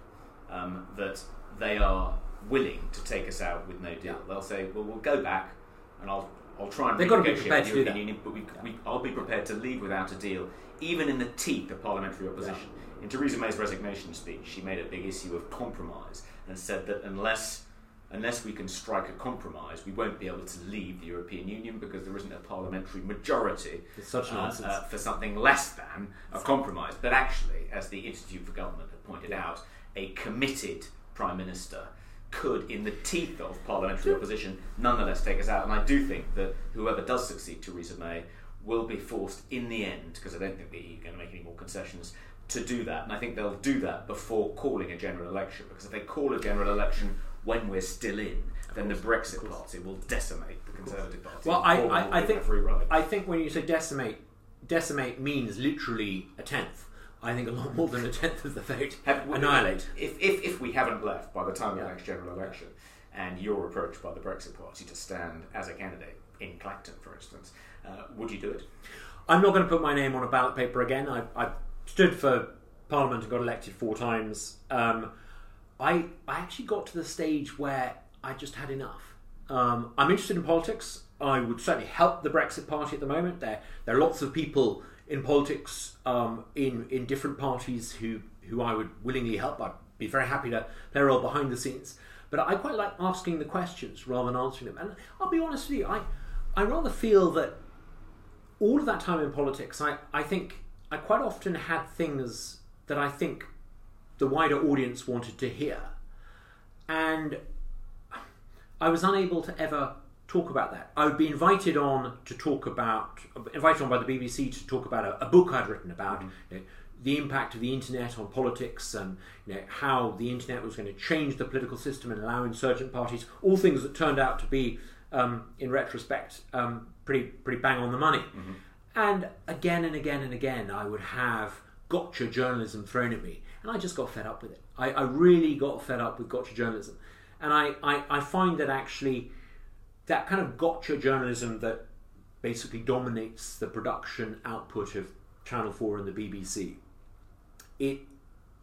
um, that they are willing to take us out with no deal. Yeah. They'll say, "Well, we'll go back, and I'll I'll try and They've got to be prepared the to do that. Union, but we, we, I'll be prepared to leave without a deal, even in the teeth of parliamentary opposition." In Theresa May's resignation speech, she made a big issue of compromise and said that unless unless we can strike a compromise, we won't be able to leave the European Union because there isn't a parliamentary majority It's such uh, uh, for something less than a compromise. But actually, as the Institute for Government had pointed out, a committed Prime Minister could, in the teeth of parliamentary opposition, nonetheless take us out. And I do think that whoever does succeed Theresa May will be forced in the end, because I don't think the EU going to make any more concessions, to do that. And I think they'll do that before calling a general election, because if they call a general election when we're still in, then the Brexit Party will decimate the Conservative Party. Well, I, I, I think ride. I think when you say decimate, decimate means literally a tenth. I think a lot more than a tenth of the vote. Have- Annihilate. If, if, if we haven't left by the time of Yeah. the next general election, and you're approached by the Brexit Party to stand as a candidate in Clacton, for instance, uh, would you do it? I'm not going to put my name on a ballot paper again. I, I stood for Parliament and got elected four times. Um, I I actually got to the stage where I just had enough. Um, I'm interested in politics. I would certainly help the Brexit Party at the moment. There there are lots of people in politics um, in in different parties who who I would willingly help. I'd be very happy to play a role behind the scenes. But I quite like asking the questions rather than answering them. And I'll be honest with you, I I rather feel that all of that time in politics, I, I think I quite often had things that I think the wider audience wanted to hear. And I was unable to ever talk about that. I would be invited on to talk about, invited on by the BBC to talk about a, a book I'd written about you know, the impact of the internet on politics and you know, how the internet was going to change the political system and allow insurgent parties, all things that turned out to be, um, in retrospect, um, pretty, pretty bang on the money. And again and again and again, I would have gotcha journalism thrown at me, and I just got fed up with it. I, I really got fed up with gotcha journalism. And I, I, I find that actually that kind of gotcha journalism that basically dominates the production output of Channel 4 and the BBC, it,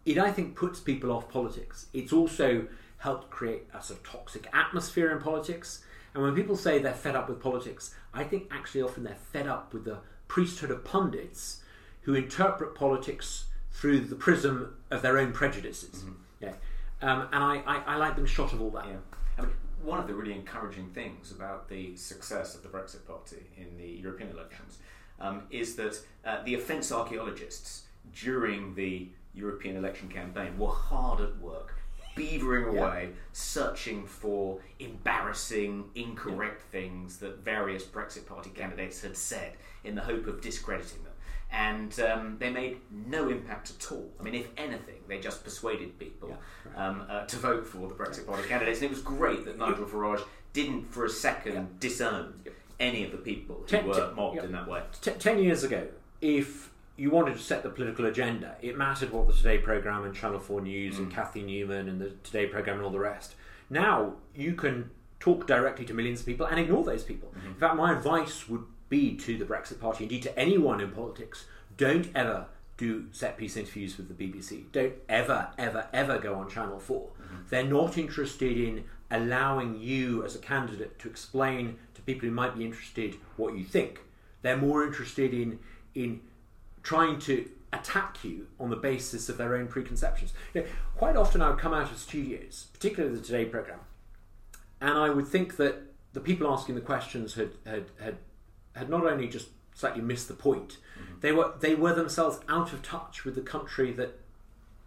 it I think puts people off politics. It's also helped create a sort of toxic atmosphere in politics. And when people say they're fed up with politics, I think actually often they're fed up with the priesthood of pundits who interpret politics through the prism of their own prejudices. Yeah. Um, and I, I, I like being shot of all that. Yeah. I mean, one of the really encouraging things about the success of the Brexit Party in the European elections um, is that uh, the offence archaeologists during the European election campaign were hard at work, beavering Yeah. away, searching for embarrassing, incorrect things that various Brexit Party candidates had said in the hope of discrediting them. And um, they made no impact at all. I mean, if anything, they just persuaded people um, uh, to vote for the Brexit Party candidates. And it was great that Nigel Farage didn't for a second disown any of the people who Ten- were ten- mobbed yeah. in that way. T- ten years ago, if you wanted to set the political agenda, it mattered what the Today programme and Channel 4 News and Cathy Newman and the Today programme and all the rest. Now you can talk directly to millions of people and ignore those people. In fact, my advice would be to the Brexit Party, indeed to anyone in politics, don't ever do set piece interviews with the BBC. Don't ever, ever, ever go on Channel 4. Mm-hmm. They're not interested in allowing you as a candidate to explain to people who might be interested what you think. They're more interested in in trying to attack you on the basis of their own preconceptions. You know, quite often I would come out of studios, particularly the Today programme, and I would think that the people asking the questions had had had, had not only just slightly missed the point, they were they were themselves out of touch with the country that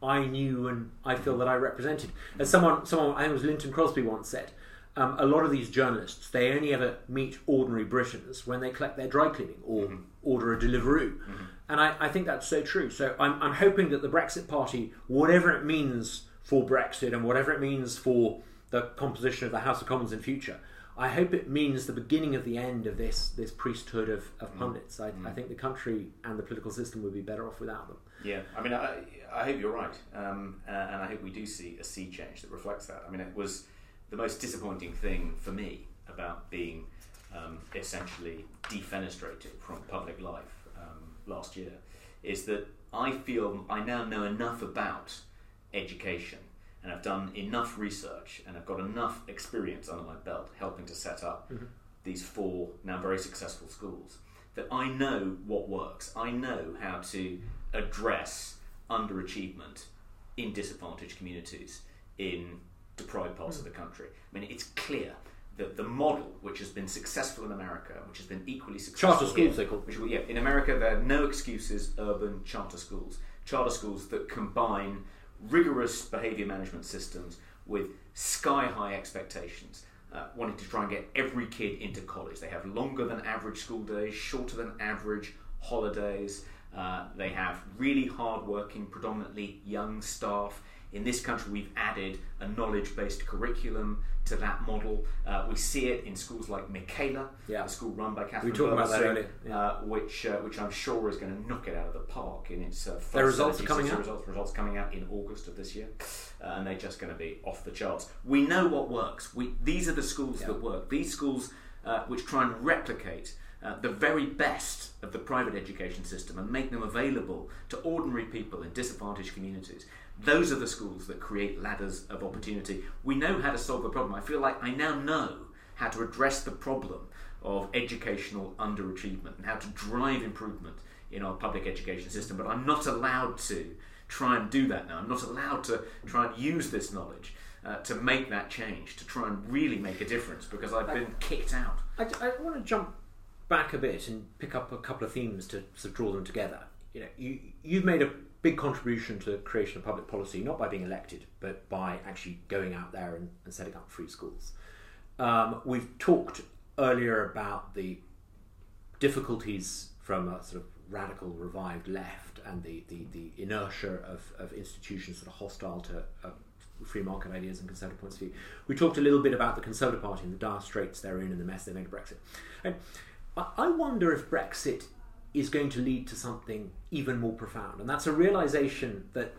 I knew and I feel that I represented. As someone someone I think it was Lynton Crosby once said, um, a lot of these journalists they only ever meet ordinary Britons when they collect their dry cleaning or order a Deliveroo. And I, I think that's so true. So I'm, I'm hoping that the Brexit Party, whatever it means for Brexit and whatever it means for the composition of the House of Commons in future, I hope it means the beginning of the end of this this priesthood of, of pundits. I, I think the country and the political system would be better off without them. Yeah, I mean, I, I hope you're right, um, uh, and I hope we do see a sea change that reflects that. I mean, it was the most disappointing thing for me about being um, essentially defenestrated from public life um, last year is that I feel I now know enough about education and I've done enough research and I've got enough experience under my belt helping to set up mm-hmm. these four now very successful schools that I know what works. I know how to address underachievement in disadvantaged communities in deprived parts mm-hmm. of the country. I mean, it's clear that the model which has been successful in America, which has been equally successful charter schools, they call which, yeah, in America there are no excuses. Urban charter schools, charter schools that combine rigorous behaviour management systems with sky high expectations. Uh, wanting to try and get every kid into college. They have longer than average school days, shorter than average holidays. Uh, they have really hard-working, predominantly young staff. In this country, we've added a knowledge based curriculum to that model. Uh, we see it in schools like Michaela, yeah. the school run by Katharine we talked about that earlier. Yeah. Uh, which, uh, which I'm sure is going to knock it out of the park in its uh, first Their results are coming out. Results, results coming out in August of this year, uh, and they're just going to be off the charts. We know what works. We, these are the schools yeah. that work. These schools uh, which try and replicate uh, the very best of the private education system and make them available to ordinary people in disadvantaged communities. Those are the schools that create ladders of opportunity. We know how to solve the problem. I feel like I now know how to address the problem of educational underachievement and how to drive improvement in our public education system, but I'm not allowed to try and do that now. I'm not allowed to try and use this knowledge uh, to make that change, to try and really make a difference because I've been kicked out. I, I want to jump back a bit and pick up a couple of themes to sort of draw them together. You know, you you've made a big contribution to creation of public policy, not by being elected, but by actually going out there and, and setting up free schools. Um, we've talked earlier about the difficulties from a sort of radical revived left and the, the, the inertia of, of institutions sort of hostile to uh, free market ideas and conservative points of view. We talked a little bit about the Conservative Party and the dire straits they're in and the mess they made of Brexit. And I wonder if Brexit is going to lead to something even more profound, and that's a realization that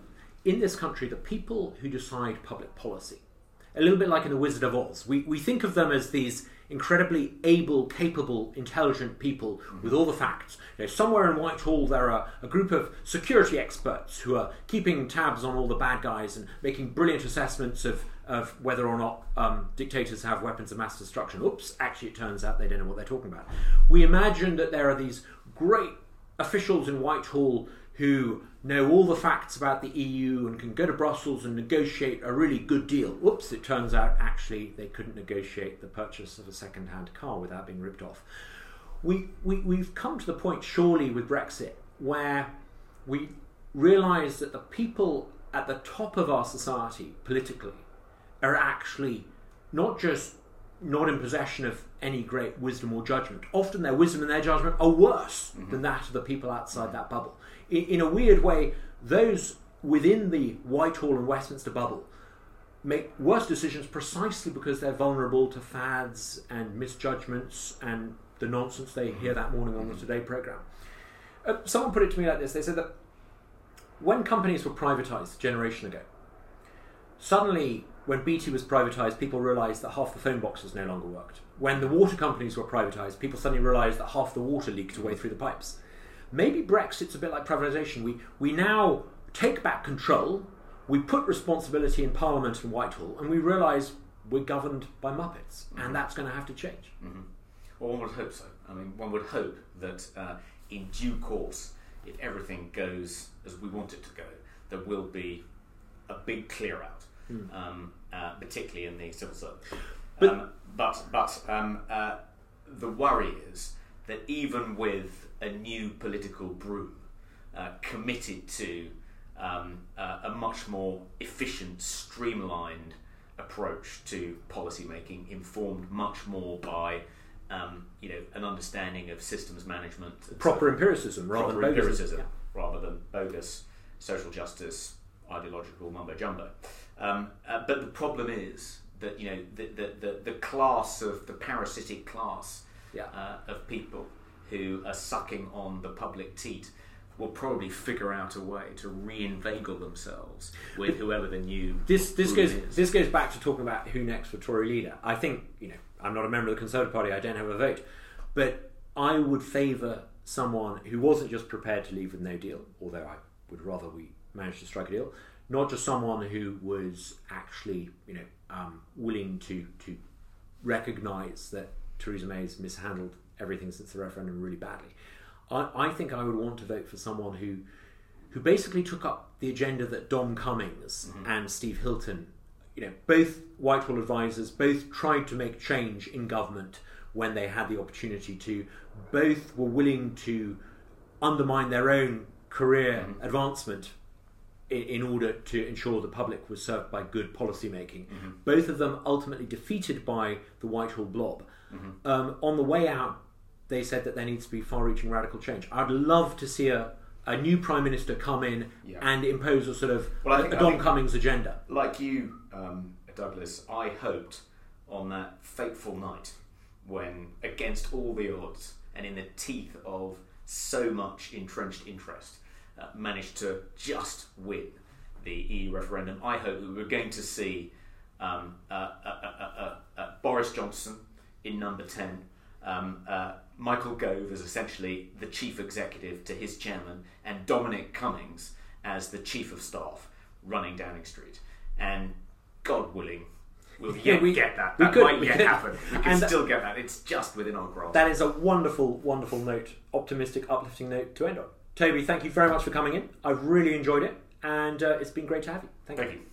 in this country, the people who decide public policy, a little bit like in The Wizard of Oz, we, we think of them as these incredibly able, capable, intelligent people with all the facts. You know, somewhere in Whitehall, there are a group of security experts who are keeping tabs on all the bad guys and making brilliant assessments of, of whether or not um, dictators have weapons of mass destruction. Oops, actually, it turns out they don't know what they're talking about. We imagine that there are these great officials in Whitehall who know all the facts about the EU and can go to Brussels and negotiate a really good deal. Whoops, it turns out actually they couldn't negotiate the purchase of a second hand car without being ripped off. We, we, we've come to the point, surely, with Brexit, where we realise that the people at the top of our society politically are actually not just not in possession of any great wisdom or judgment. Often their wisdom and their judgment are worse mm-hmm. than that of the people outside that bubble. In, in, a weird way, those within the Whitehall and Westminster bubble make worse decisions precisely because they're vulnerable to fads and misjudgments and the nonsense they hear that morning on the Today programme. Uh, someone put it to me like this they said that when companies were privatised a generation ago, suddenly when BT was privatised, people realised that half the phone boxes no longer worked. When the water companies were privatised, people suddenly realised that half the water leaked away through the pipes. Maybe Brexit's a bit like privatisation. We, we now take back control, we put responsibility in Parliament and Whitehall, and we realise we're governed by Muppets, mm-hmm. and that's going to have to change. Mm-hmm. Well, one would hope so. I mean, one would hope that uh, in due course, if everything goes as we want it to go, there will be a big clear out mm. um, uh, particularly in the civil service. But um, but, but um, uh, the worry is that even with a new political broom uh, committed to um, uh, a much more efficient, streamlined approach to policy making, informed much more by um, you know an understanding of systems management, proper so empiricism rather proper than empiricism, yeah. rather than bogus social justice ideological mumbo jumbo. Um, uh, but the problem is that you know the, the, the, the class of the parasitic class yeah. uh, of people who are sucking on the public teat will probably figure out a way to reinveigle themselves with whoever the new This this goes is. this goes back to talking about who next for Tory leader. I think you know I'm not a member of the Conservative Party. I don't have a vote, but I would favour someone who wasn't just prepared to leave with no deal. Although I would rather we managed to strike a deal. Not just someone who was actually you know um, willing to to recognise that Theresa May has mishandled everything since the referendum really badly. I, I think I would want to vote for someone who who basically took up the agenda that Dom Cummings and Steve Hilton, you know, both Whitehall advisors, both tried to make change in government when they had the opportunity to. Both were willing to undermine their own career advancement in, order to ensure the public was served by good policy making. Both of them ultimately defeated by the Whitehall blob. Um, on the way out, they said that there needs to be far-reaching radical change. I'd love to see a, a new prime minister come in Yeah. and impose a sort of Well, think- a Dom Cummings agenda. like you, um, Douglas, I hoped on that fateful night when, against all the odds and in the teeth of so much entrenched interest, uh, managed to just win the EU referendum. I hope that we're going to see um, uh, uh, uh, uh, uh, Boris Johnson in number 10. Um, uh, Michael Gove as essentially the chief executive to his chairman, and Dominic Cummings as the chief of staff running Downing Street. And God willing, we'll Yeah, yet we- get that. we That could- might we yet could. happen. We can still get that. It's just within our grasp. That is a wonderful, wonderful note, optimistic, uplifting note to end on. Toby, thank you very much for coming in. I've really enjoyed it, and uh, it's been great to have you. Thank you. Thank you.